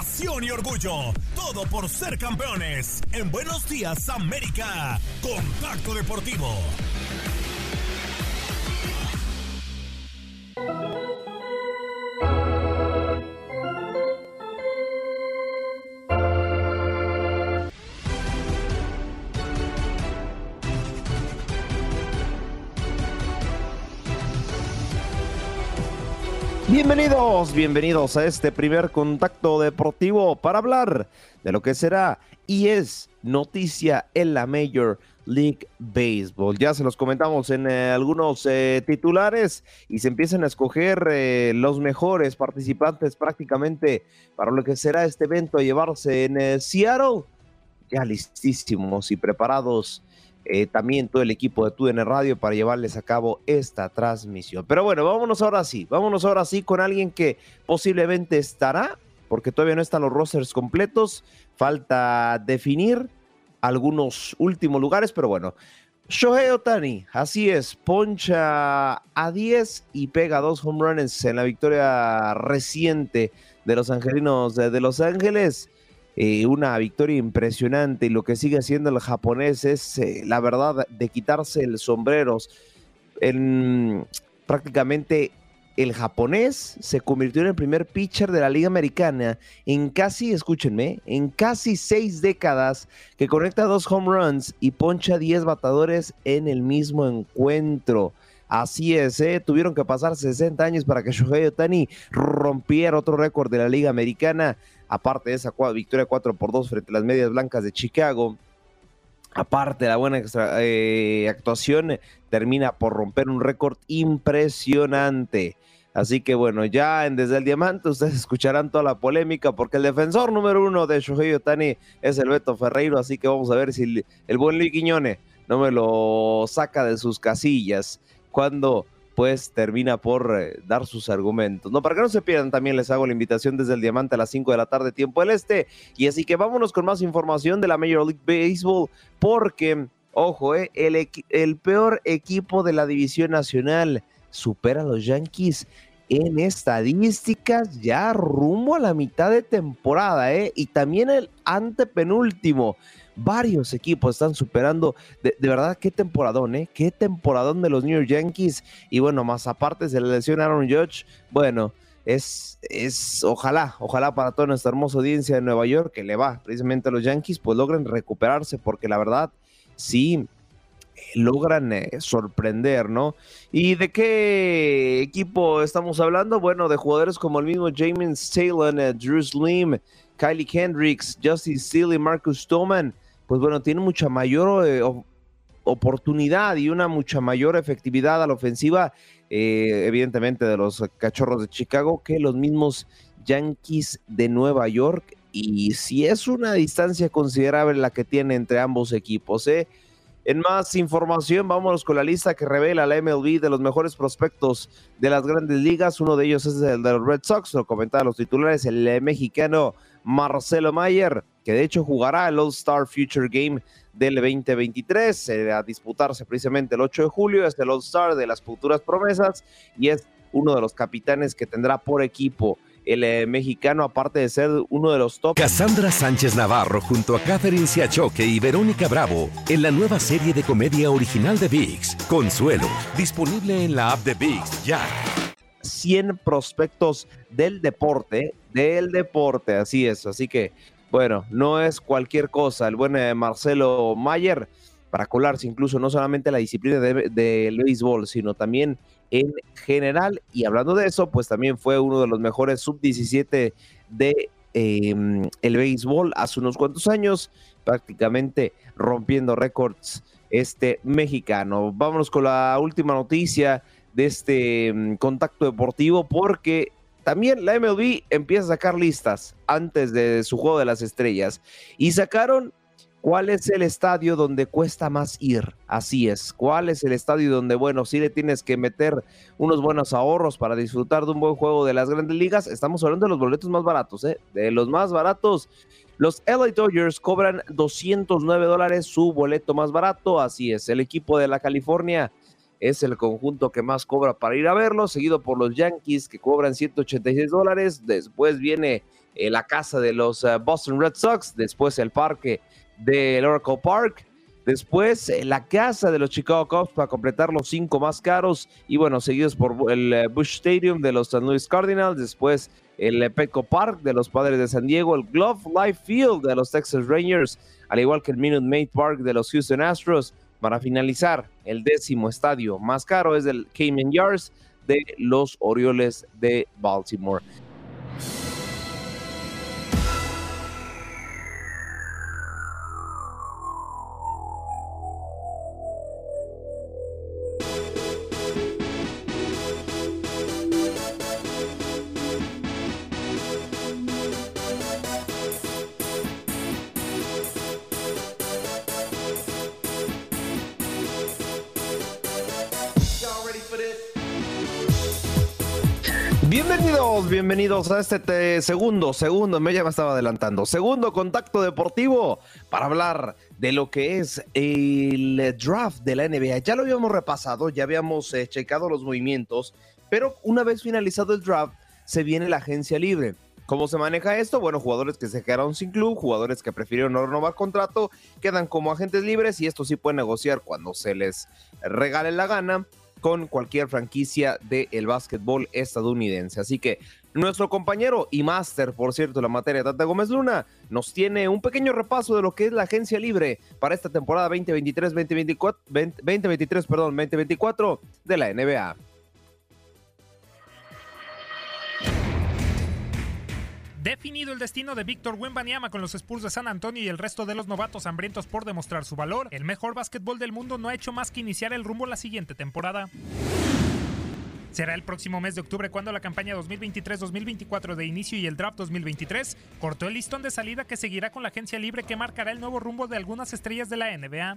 Pasión y orgullo. Todo por ser campeones. En Buenos Días América. Contacto Deportivo. Bienvenidos, bienvenidos a este primer contacto deportivo para hablar de lo que será y es noticia en la Major League Baseball. Ya se los comentamos en eh, algunos eh, titulares y se empiezan a escoger eh, los mejores participantes prácticamente para lo que será este evento a llevarse en Seattle. Ya listísimos y preparados también todo el equipo de TUDN Radio para llevarles a cabo esta transmisión. Pero bueno, vámonos ahora sí, vámonos ahora sí con alguien que posiblemente estará, porque todavía no están los rosters completos, falta definir algunos últimos lugares, pero bueno. Shohei Otani, así es, poncha a 10 y pega dos home runs en la victoria reciente de los angelinos de Los Ángeles. Eh, una victoria impresionante y lo que sigue haciendo el japonés es eh, la verdad de quitarse el sombrero. En prácticamente el japonés se convirtió en el primer pitcher de la Liga Americana en casi, escúchenme, en casi seis décadas que conecta dos home runs y poncha 10 batadores en el mismo encuentro. Así es, ¿eh? tuvieron que pasar 60 años para que Shohei Otani rompiera otro récord de la Liga Americana, aparte de esa victoria 4 por 2 frente a las medias blancas de Chicago. Aparte de la buena eh, actuación, termina por romper un récord impresionante. Así que bueno, ya en Desde el Diamante ustedes escucharán toda la polémica porque el defensor número uno de Shohei Otani es el Beto Ferreiro, así que vamos a ver si el, buen Luis Quiñone no me lo saca de sus casillas cuando pues termina por eh, dar sus argumentos. No, para que no se pierdan, también les hago la invitación desde el Diamante a las 5 de la tarde, tiempo del Este. Y así que vámonos con más información de la Major League Baseball porque, ojo, eh, el, el peor equipo de la División Nacional supera a los Yankees en estadísticas ya rumbo a la mitad de temporada, ¿eh? Y también el antepenúltimo. Varios equipos están superando. De, verdad, qué temporadón, ¿eh? Qué temporadón de los New York Yankees. Y bueno, más aparte se le lesiona Aaron Judge. Bueno, es, es, ojalá, ojalá para toda nuestra hermosa audiencia de Nueva York que le va precisamente a los Yankees, pues logren recuperarse, porque la verdad, sí, logran eh, sorprender, ¿no? ¿Y de qué equipo estamos hablando? Bueno, de jugadores como el mismo James Taylor, eh, Drew Slim, Kylie Kendricks, Justice Steele y Marcus Stoneman, pues bueno, tienen mucha mayor eh, oportunidad y una mucha mayor efectividad a la ofensiva, evidentemente de los cachorros de Chicago, que los mismos Yankees de Nueva York. Y si es una distancia considerable la que tiene entre ambos equipos, ¿eh? En más información, vámonos con la lista que revela la MLB de los mejores prospectos de las grandes ligas. Uno de ellos es el de los Red Sox, lo comentaban los titulares, el eh, mexicano Marcelo Mayer, que de hecho jugará el All-Star Future Game del 2023, eh, a disputarse precisamente el 8 de julio. Es el All-Star de las futuras promesas y es uno de los capitanes que tendrá por equipo el eh, mexicano, aparte de ser uno de los top. Cassandra Sánchez Navarro junto a Catherine Siachoque y Verónica Bravo en la nueva serie de comedia original de VIX, Consuelo, disponible en la app de VIX ya. 100 prospectos del deporte, del deporte, así es. Así que, bueno, no es cualquier cosa. El buen eh, Marcelo Mayer para colarse incluso no solamente la disciplina del de, béisbol, sino también en general. Y hablando de eso, pues también fue uno de los mejores sub-17 de em, el béisbol hace unos cuantos años, prácticamente rompiendo récords este mexicano. Vámonos con la última noticia de este em, contacto deportivo porque también la MLB empieza a sacar listas antes de su juego de las estrellas y sacaron ¿Cuál es el estadio donde cuesta más ir? Así es. ¿Cuál es el estadio donde, bueno, si le tienes que meter unos buenos ahorros para disfrutar de un buen juego de las grandes ligas? Estamos hablando de los boletos más baratos, ¿eh? De los más baratos. Los LA Dodgers cobran 209 dólares su boleto más barato. Así es. El equipo de la California es el conjunto que más cobra para ir a verlo, seguido por los Yankees que cobran 186 dólares. Después viene eh, la casa de los eh, Boston Red Sox. Después el parque del Oracle Park. Después, eh, la casa de los Chicago Cubs para completar los cinco más caros. Y bueno, seguidos por el Bush Stadium de los San Luis Cardinals. Después, el Petco Park de los Padres de San Diego. El Glove Life Field de los Texas Rangers. Al igual que el Minute Maid Park de los Houston Astros. Para finalizar, el décimo estadio más caro es el Cayman Yards de los Orioles de Baltimore. Bienvenidos a este segundo, segundo, me ya me estaba adelantando, segundo contacto deportivo para hablar de lo que es el draft de la NBA. Ya lo habíamos repasado, ya habíamos eh, checado los movimientos, pero una vez finalizado el draft, se viene la agencia libre. ¿Cómo se maneja esto? Bueno, jugadores que se quedaron sin club, jugadores que prefirieron no renovar contrato, quedan como agentes libres y esto sí pueden negociar cuando se les regale la gana con cualquier franquicia del básquetbol estadounidense. Así que nuestro compañero y máster, por cierto, la materia Tata Gómez Luna, nos tiene un pequeño repaso de lo que es la agencia libre para esta temporada 2023-2024, 2023, perdón, 2024 de la NBA. Definido el destino de Víctor Wembanyama con los Spurs de San Antonio y el resto de los novatos hambrientos por demostrar su valor, el mejor básquetbol del mundo no ha hecho más que iniciar el rumbo la siguiente temporada. Será el próximo mes de octubre cuando la campaña 2023-2024 de inicio y el draft 2023 cortó el listón de salida que seguirá con la agencia libre que marcará el nuevo rumbo de algunas estrellas de la NBA.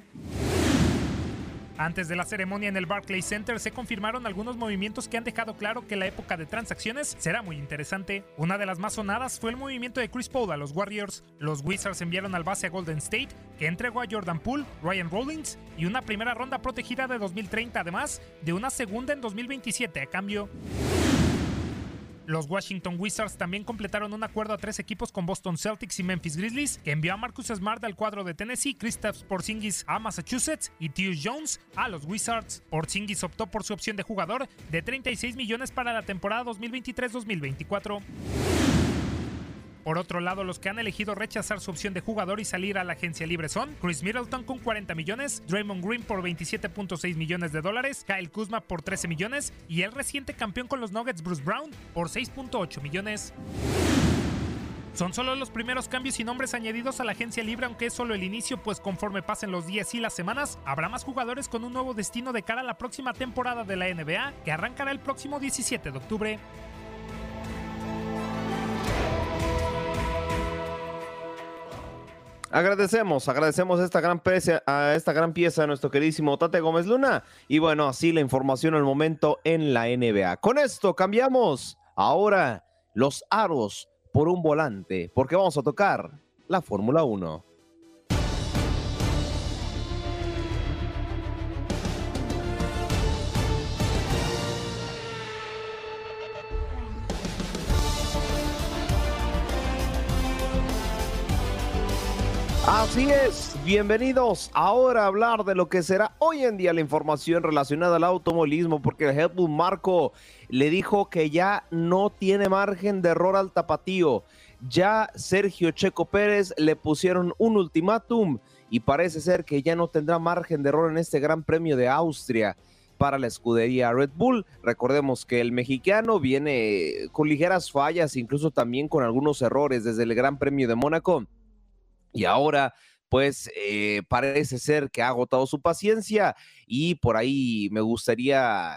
Antes de la ceremonia en el Barclays Center se confirmaron algunos movimientos que han dejado claro que la época de transacciones será muy interesante. Una de las más sonadas fue el movimiento de Chris Paul a los Warriors. Los Wizards enviaron al base a Golden State, que entregó a Jordan Poole, Ryan Rollins y una primera ronda protegida de 2030, además de una segunda en 2027 a cambio. Los Washington Wizards también completaron un acuerdo a tres equipos con Boston Celtics y Memphis Grizzlies, que envió a Marcus Smart al cuadro de Tennessee, Kristaps Porzingis a Massachusetts y Tyus Jones a los Wizards. Porzingis optó por su opción de jugador de 36 millones para la temporada 2023-2024. Por otro lado, los que han elegido rechazar su opción de jugador y salir a la agencia libre son Chris Middleton con 40 millones, Draymond Green por 27.6 millones de dólares, Kyle Kuzma por 13 millones y el reciente campeón con los Nuggets Bruce Brown por 6.8 millones. Son solo los primeros cambios y nombres añadidos a la agencia libre, aunque es solo el inicio, pues conforme pasen los días y las semanas, habrá más jugadores con un nuevo destino de cara a la próxima temporada de la NBA, que arrancará el próximo 17 de octubre. Agradecemos, agradecemos esta gran pieza, a esta gran pieza a nuestro queridísimo Tate Gómez Luna. Y bueno, así la información al momento en la NBA. Con esto cambiamos ahora los aros por un volante, porque vamos a tocar la Fórmula 1. Así es, bienvenidos ahora a hablar de lo que será hoy en día la información relacionada al automovilismo, porque el Helmut Marco le dijo que ya no tiene margen de error al tapatío. Ya Sergio Checo Pérez le pusieron un ultimátum y parece ser que ya no tendrá margen de error en este Gran Premio de Austria para la escudería Red Bull. Recordemos que el mexicano viene con ligeras fallas, incluso también con algunos errores desde el Gran Premio de Mónaco y ahora, pues eh, parece ser que ha agotado su paciencia y por ahí me gustaría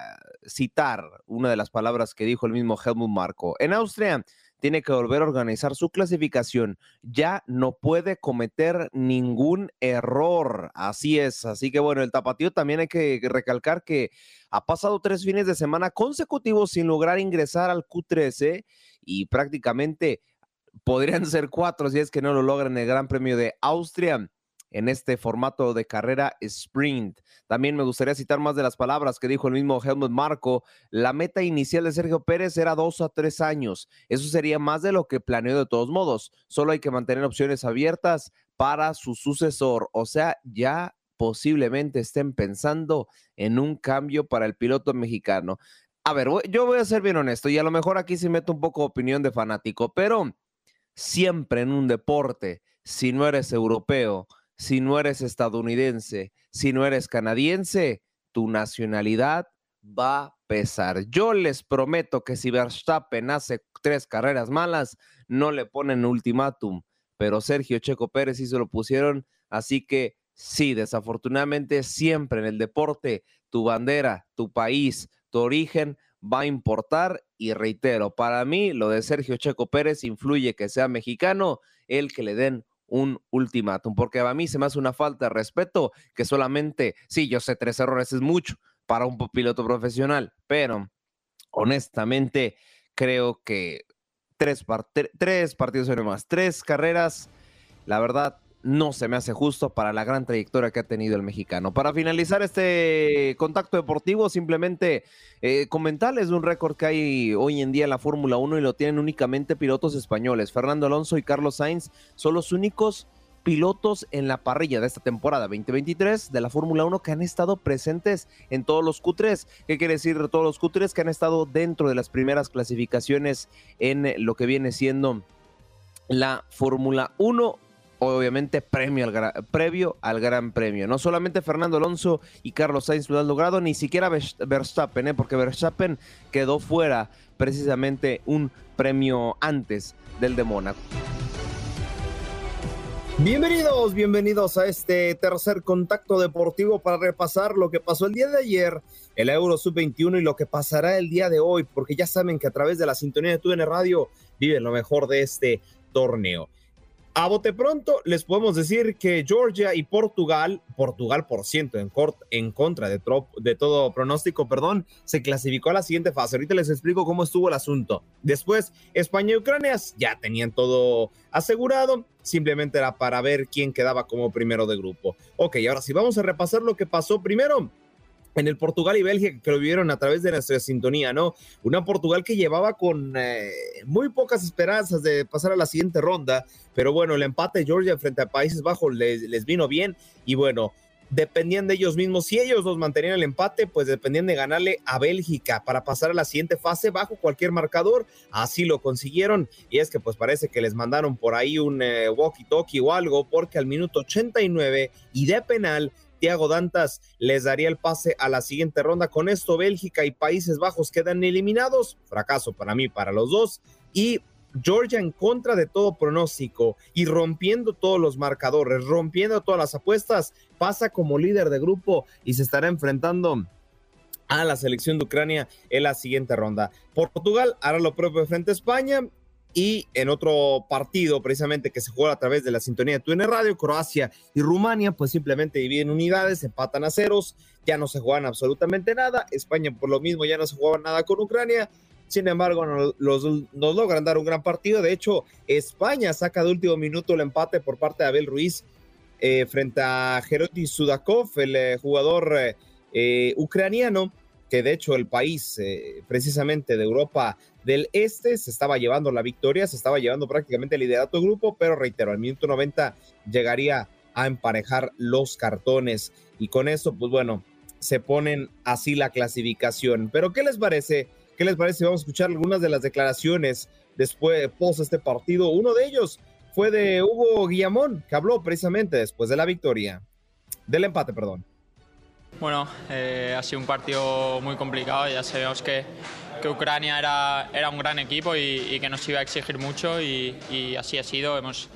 citar una de las palabras que dijo el mismo Helmut Marco. En Austria tiene que volver a organizar su clasificación. Ya no puede cometer ningún error. Así es. Así que bueno, el tapatío también hay que recalcar que ha pasado tres fines de semana consecutivos sin lograr ingresar al Q13 y prácticamente podrían ser cuatro si es que no lo logran el Gran Premio de Austria en este formato de carrera sprint. También me gustaría citar más de las palabras que dijo el mismo Helmut Marco. La meta inicial de Sergio Pérez era dos a tres años. Eso sería más de lo que planeó de todos modos. Solo hay que mantener opciones abiertas para su sucesor. O sea, ya posiblemente estén pensando en un cambio para el piloto mexicano. A ver, yo voy a ser bien honesto y a lo mejor aquí sí meto un poco opinión de fanático, pero siempre en un deporte, si no eres europeo, si no eres estadounidense, si no eres canadiense, tu nacionalidad va a pesar. Yo les prometo que si Verstappen hace tres carreras malas, no le ponen ultimátum, pero Sergio Checo Pérez sí se lo pusieron, así que sí, desafortunadamente siempre en el deporte, tu bandera, tu país, tu origen va a importar y reitero, para mí lo de Sergio Checo Pérez influye que sea mexicano el que le den un ultimátum, porque a mí se me hace una falta de respeto que solamente, sí, yo sé, tres errores es mucho para un piloto profesional, pero honestamente creo que tres, tres partidos más, tres carreras, la verdad, no se me hace justo para la gran trayectoria que ha tenido el mexicano. Para finalizar este contacto deportivo, simplemente eh, comentarles un récord que hay hoy en día en la Fórmula 1 y lo tienen únicamente pilotos españoles. Fernando Alonso y Carlos Sainz son los únicos pilotos en la parrilla de esta temporada 2023 de la Fórmula 1 que han estado presentes en todos los Q3. ¿Qué quiere decir todos los Q3? Que han estado dentro de las primeras clasificaciones en lo que viene siendo la Fórmula 1 obviamente premio al, previo al Gran Premio. No solamente Fernando Alonso y Carlos Sainz lo han logrado, ni siquiera Verstappen, ¿eh? porque Verstappen quedó fuera precisamente un premio antes del de Mónaco. Bienvenidos, bienvenidos a este tercer contacto deportivo para repasar lo que pasó el día de ayer, el Euro Sub-21 y lo que pasará el día de hoy, porque ya saben que a través de la sintonía de TUN Radio viven lo mejor de este torneo. A bote pronto les podemos decir que Georgia y Portugal, Portugal por ciento en, en contra de, de, todo pronóstico, perdón, se clasificó a la siguiente fase. Ahorita les explico cómo estuvo el asunto. Después, España y Ucrania ya tenían todo asegurado, simplemente era para ver quién quedaba como primero de grupo. Ok, ahora sí, vamos a repasar lo que pasó primero en el Portugal y Bélgica que lo vieron a través de nuestra sintonía, ¿no? Una Portugal que llevaba con eh, muy pocas esperanzas de pasar a la siguiente ronda, pero bueno, el empate de Georgia frente a Países Bajos les, les vino bien y bueno, dependían de ellos mismos. Si ellos los mantenían el empate, pues dependían de ganarle a Bélgica para pasar a la siguiente fase bajo cualquier marcador. Así lo consiguieron. Y es que pues parece que les mandaron por ahí un eh, walkie-talkie o algo, porque al minuto 89 y de penal Tiago Dantas les daría el pase a la siguiente ronda. Con esto, Bélgica y Países Bajos quedan eliminados. Fracaso para mí, para los dos. Y Georgia en contra de todo pronóstico y rompiendo todos los marcadores, rompiendo todas las apuestas, pasa como líder de grupo y se estará enfrentando a la selección de Ucrania en la siguiente ronda. Portugal hará lo propio frente a España y en otro partido, precisamente que se juega a través de la sintonía de TUN Radio, Croacia y Rumania, pues simplemente dividen unidades, empatan a ceros, ya no se juegan absolutamente nada. España, por lo mismo, ya no se jugaba nada con Ucrania. Sin embargo, nos, logran dar un gran partido. De hecho, España saca de último minuto el empate por parte de Abel Ruiz eh, frente a Jeroti Sudakov, el eh, jugador eh, ucraniano, que de hecho el país precisamente de Europa del Este se estaba llevando la victoria, se estaba llevando prácticamente el liderato del grupo, pero reitero, al minuto 90 llegaría a emparejar los cartones y con eso, pues bueno, se ponen así la clasificación. Pero ¿qué les parece? ¿Qué les parece? Vamos a escuchar algunas de las declaraciones después, post este partido. Uno de ellos fue de Hugo Guillamón, que habló precisamente después de la victoria, del empate, perdón. Bueno, eh, ha sido un partido muy complicado, ya sabemos que que Ucrania era, era un gran equipo y, que nos iba a exigir mucho y, así ha sido. Hemos,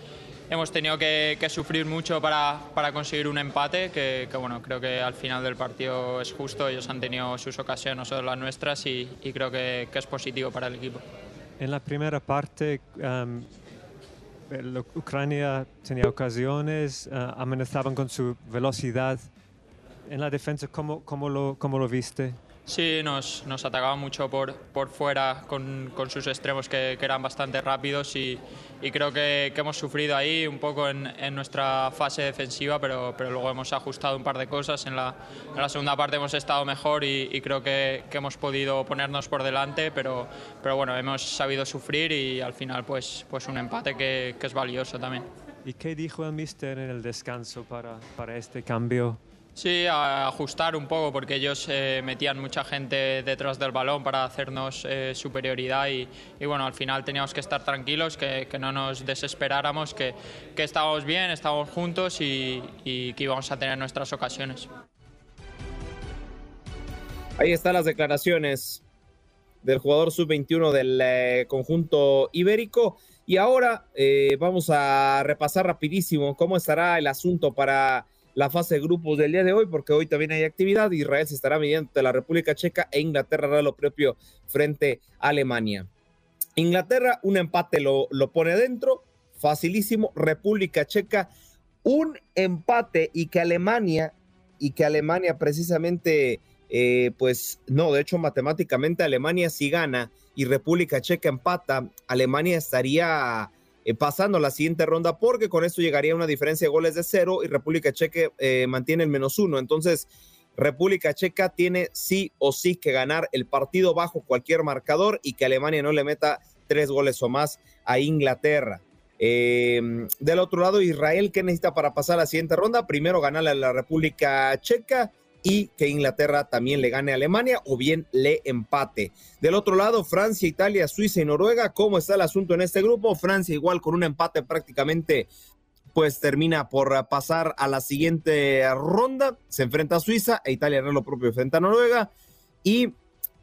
hemos tenido que, sufrir mucho para, para, conseguir un empate, que, bueno, creo que al final del partido es justo. Ellos han tenido sus ocasiones, nosotros las nuestras y, creo que, es positivo para el equipo. En la primera parte, um, Ucrania tenía ocasiones, uh, amenazaban con su velocidad. En la defensa, ¿cómo, cómo, lo, cómo lo viste? Sí, nos, nos atacaba mucho por, por fuera con, con sus extremos que, que, eran bastante rápidos y, y creo que, que, hemos sufrido ahí un poco en, en, nuestra fase defensiva, pero, pero luego hemos ajustado un par de cosas. En la, en la segunda parte hemos estado mejor y, y creo que, que, hemos podido ponernos por delante, pero, pero bueno, hemos sabido sufrir y al final pues, pues un empate que, que es valioso también. ¿Y qué dijo el mister en el descanso para, para este cambio? Sí, ajustar un poco porque ellos eh, metían mucha gente detrás del balón para hacernos eh, superioridad y, bueno, al final teníamos que estar tranquilos, que, no nos desesperáramos, que, que, estábamos bien, estábamos juntos y, y que íbamos a tener nuestras ocasiones. Ahí están las declaraciones del jugador sub-21 del eh, conjunto ibérico. Y ahora vamos a repasar rapidísimo cómo estará el asunto para la fase de grupos del día de hoy, porque hoy también hay actividad. Israel se estará midiendo la República Checa e Inglaterra hará lo propio frente a Alemania. Inglaterra, un empate lo, lo pone dentro, facilísimo. República Checa, un empate y que Alemania, y que Alemania precisamente, eh, pues no, de hecho matemáticamente Alemania si gana y República Checa empata, Alemania estaría eh, pasando a la siguiente ronda, porque con esto llegaría una diferencia de goles de cero y República Checa eh, mantiene el menos uno. Entonces, República Checa tiene sí o sí que ganar el partido bajo cualquier marcador y que Alemania no le meta tres goles o más a Inglaterra. Em, del otro lado, Israel, ¿qué necesita para pasar a la siguiente ronda? Primero ganarle a la República Checa y que Inglaterra también le gane a Alemania o bien le empate. Del otro lado, Francia, Italia, Suiza y Noruega. ¿Cómo está el asunto en este grupo? Francia igual con un empate prácticamente pues termina por pasar a la siguiente ronda. Se enfrenta a Suiza e Italia hará lo propio frente a Noruega. Y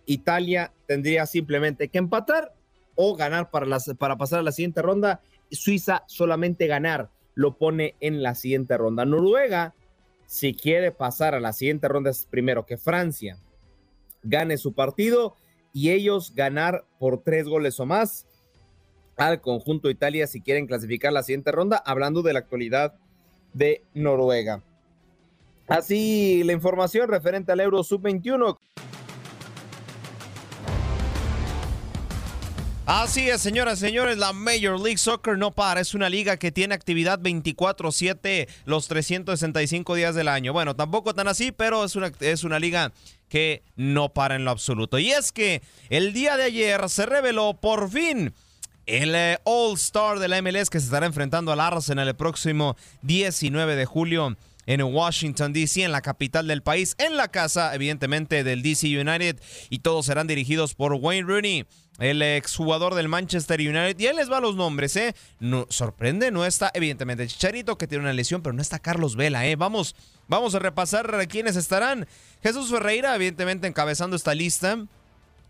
Italia tendría simplemente que empatar o ganar para, las, para pasar a la siguiente ronda. Suiza solamente ganar lo pone en la siguiente ronda. Noruega si quiere pasar a la siguiente ronda es primero que Francia gane su partido y ellos ganar por tres goles o más al conjunto Italia si quieren clasificar la siguiente ronda, hablando de la actualidad de Noruega. Así la información referente al Euro Sub-21. Así es, señoras y señores, la Major League Soccer no para. Es una liga que tiene actividad 24-7 los 365 días del año. Bueno, tampoco tan así, pero es una, es una liga que no para en lo absoluto. Y es que el día de ayer se reveló por fin el eh, All-Star de la MLS que se estará enfrentando al Arsenal el próximo 19 de julio en Washington, D.C., en la capital del país, en la casa, evidentemente, del D.C. United, y todos serán dirigidos por Wayne Rooney, el exjugador del Manchester United. Y él les va los nombres, ¿eh? No, sorprende, no está, evidentemente, Chicharito, que tiene una lesión, pero no está Carlos Vela, ¿eh? Vamos, vamos a repasar quiénes estarán. Jesús Ferreira, evidentemente, encabezando esta lista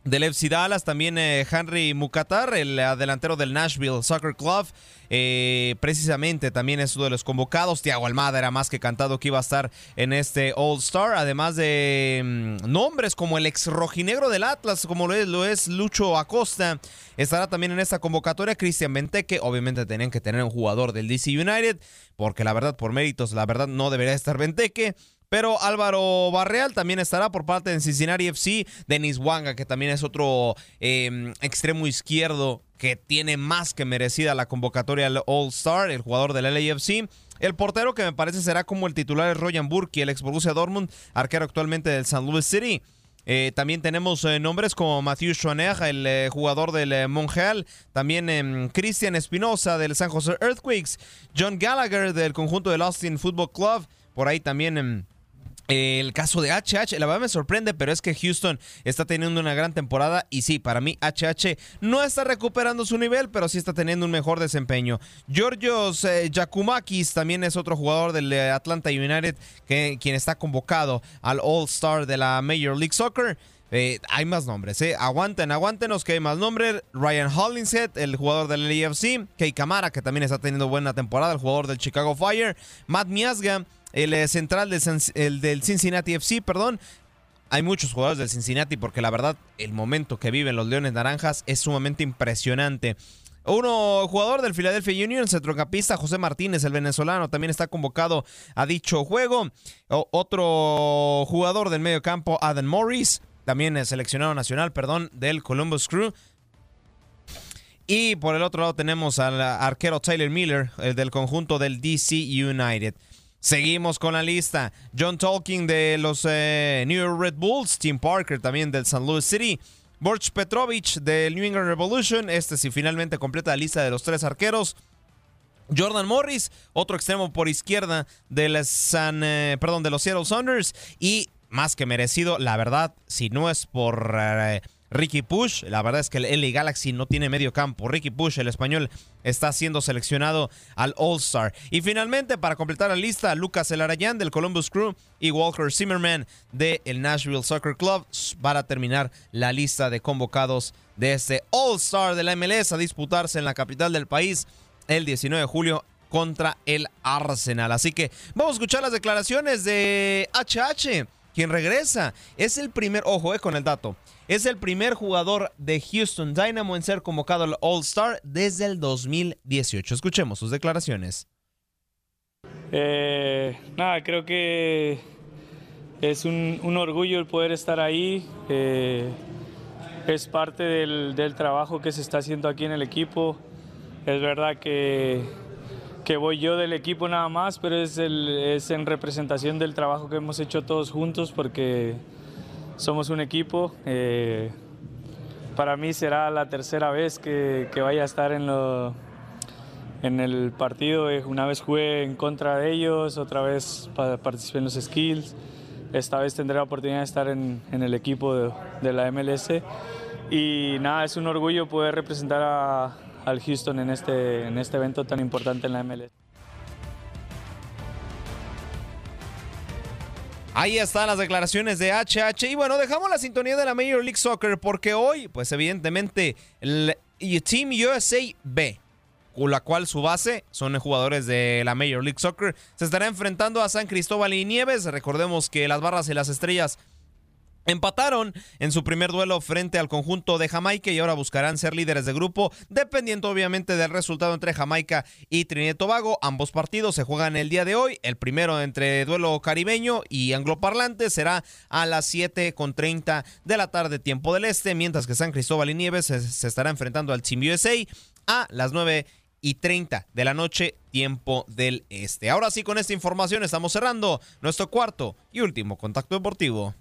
del FC Dallas, también eh, Henry Mukatar, el delantero del Nashville Soccer Club, eh, precisamente también es uno de los convocados. Tiago Almada era más que cantado que iba a estar en este All Star, además de mm, nombres como el ex rojinegro del Atlas, como lo es, lo es Lucho Acosta, estará también en esta convocatoria. Cristian Benteke, obviamente tenían que tener un jugador del DC United, porque la verdad, por méritos, la verdad no debería estar Benteke. Pero Álvaro Barreal también estará por parte de Cincinnati FC. Denis Wanga, que también es otro em, extremo izquierdo que tiene más que merecida la convocatoria al All-Star, el jugador del LAFC. El portero que me parece será como el titular es Royan Burke, el ex Borussia Dortmund, arquero actualmente del San Luis City. Eh, también tenemos eh, nombres como Mathieu Schwaner, el eh, jugador del Monreal. También em, Cristian Espinosa del San Jose Earthquakes. John Gallagher del conjunto del Austin Football Club. Por ahí también em, el caso de HH, la verdad me sorprende, pero es que Houston está teniendo una gran temporada y sí, para mí HH no está recuperando su nivel, pero sí está teniendo un mejor desempeño. Georgios eh, también es otro jugador del eh, Atlanta United que, quien está convocado al All-Star de la Major League Soccer. Eh, hay más nombres, ¿eh? Aguanten, aguántenos que hay más nombres. Ryan Hollingshead, el jugador del LAFC. Kei Kamara, que también está teniendo buena temporada, el jugador del Chicago Fire. Matt Miasga, el eh, central del, del Cincinnati FC, perdón. Hay muchos jugadores del Cincinnati porque la verdad el momento que viven los Leones Naranjas es sumamente impresionante. Uno jugador del Philadelphia Union, centrocampista José Martínez, el venezolano, también está convocado a dicho juego. otro jugador del medio campo, Adam Morris, también seleccionado nacional, perdón, del Columbus Crew. Y por el otro lado tenemos al arquero Tyler Miller, el del conjunto del DC United. Seguimos con la lista. John Tolkien de los eh, New York Red Bulls. Tim Parker también del St. Louis City. Borch Petrovich del New England Revolution. Este sí finalmente completa la lista de los tres arqueros. Jordan Morris, otro extremo por izquierda de, San, eh, perdón, de los Seattle Sounders. Y más que merecido, la verdad, si no es por... Eh, Ricky Push. La verdad es que el LA Galaxy no tiene medio campo. Ricky Push, el español, está siendo seleccionado al All-Star. Y finalmente, para completar la lista, Lucas Elarayán del Columbus Crew y Walker Zimmerman del el Nashville Soccer Club para terminar la lista de convocados de este All-Star de la MLS a disputarse en la capital del país el 19 de julio contra el Arsenal. Así que vamos a escuchar las declaraciones de HH, quien regresa. Es el primer, ojo eh, con el dato. Es el primer jugador de Houston Dynamo en ser convocado al All-Star desde el 2018. Escuchemos sus declaraciones. Eh, nada, creo que es un, orgullo el poder estar ahí. Eh, es parte del, trabajo que se está haciendo aquí en el equipo. Es verdad que, que voy yo del equipo nada más, pero es, es en representación del trabajo que hemos hecho todos juntos porque somos un equipo. Eh, para mí será la tercera vez que, vaya a estar en, lo, en el partido. Eh, una vez jugué en contra de ellos, otra vez participé en los skills. Esta vez tendré la oportunidad de estar en, el equipo de, la MLS. Y nada, es un orgullo poder representar al Houston en este, en este evento tan importante en la MLS. Ahí están las declaraciones de HH. Y bueno, dejamos la sintonía de la Major League Soccer porque hoy, pues evidentemente, el Team USA B, con la cual su base son jugadores de la Major League Soccer, se estará enfrentando a San Cristóbal y Nieves. Recordemos que las barras y las estrellas Empataron en su primer duelo frente al conjunto de Jamaica y ahora buscarán ser líderes de grupo, dependiendo obviamente del resultado entre Jamaica y Trinidad y Tobago. Ambos partidos se juegan el día de hoy. El primero entre duelo caribeño y angloparlante será a las 7 con 30 de la tarde, tiempo del este, mientras que San Cristóbal y Nieves se, estará enfrentando al Team USA a las 9 y 30 de la noche, tiempo del este. Ahora sí, con esta información estamos cerrando nuestro cuarto y último contacto deportivo.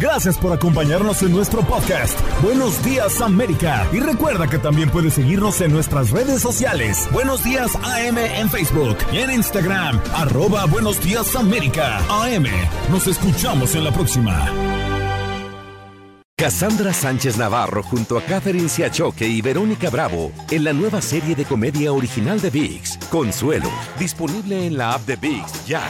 Gracias por acompañarnos en nuestro podcast. Buenos días América. Y recuerda que también puedes seguirnos en nuestras redes sociales. Buenos días AM en Facebook y en Instagram. Arroba Buenos días América. AM. Nos escuchamos en la próxima. Cassandra Sánchez Navarro junto a Catherine Siachoque y Verónica Bravo en la nueva serie de comedia original de VIX, Consuelo, disponible en la app de VIX ya.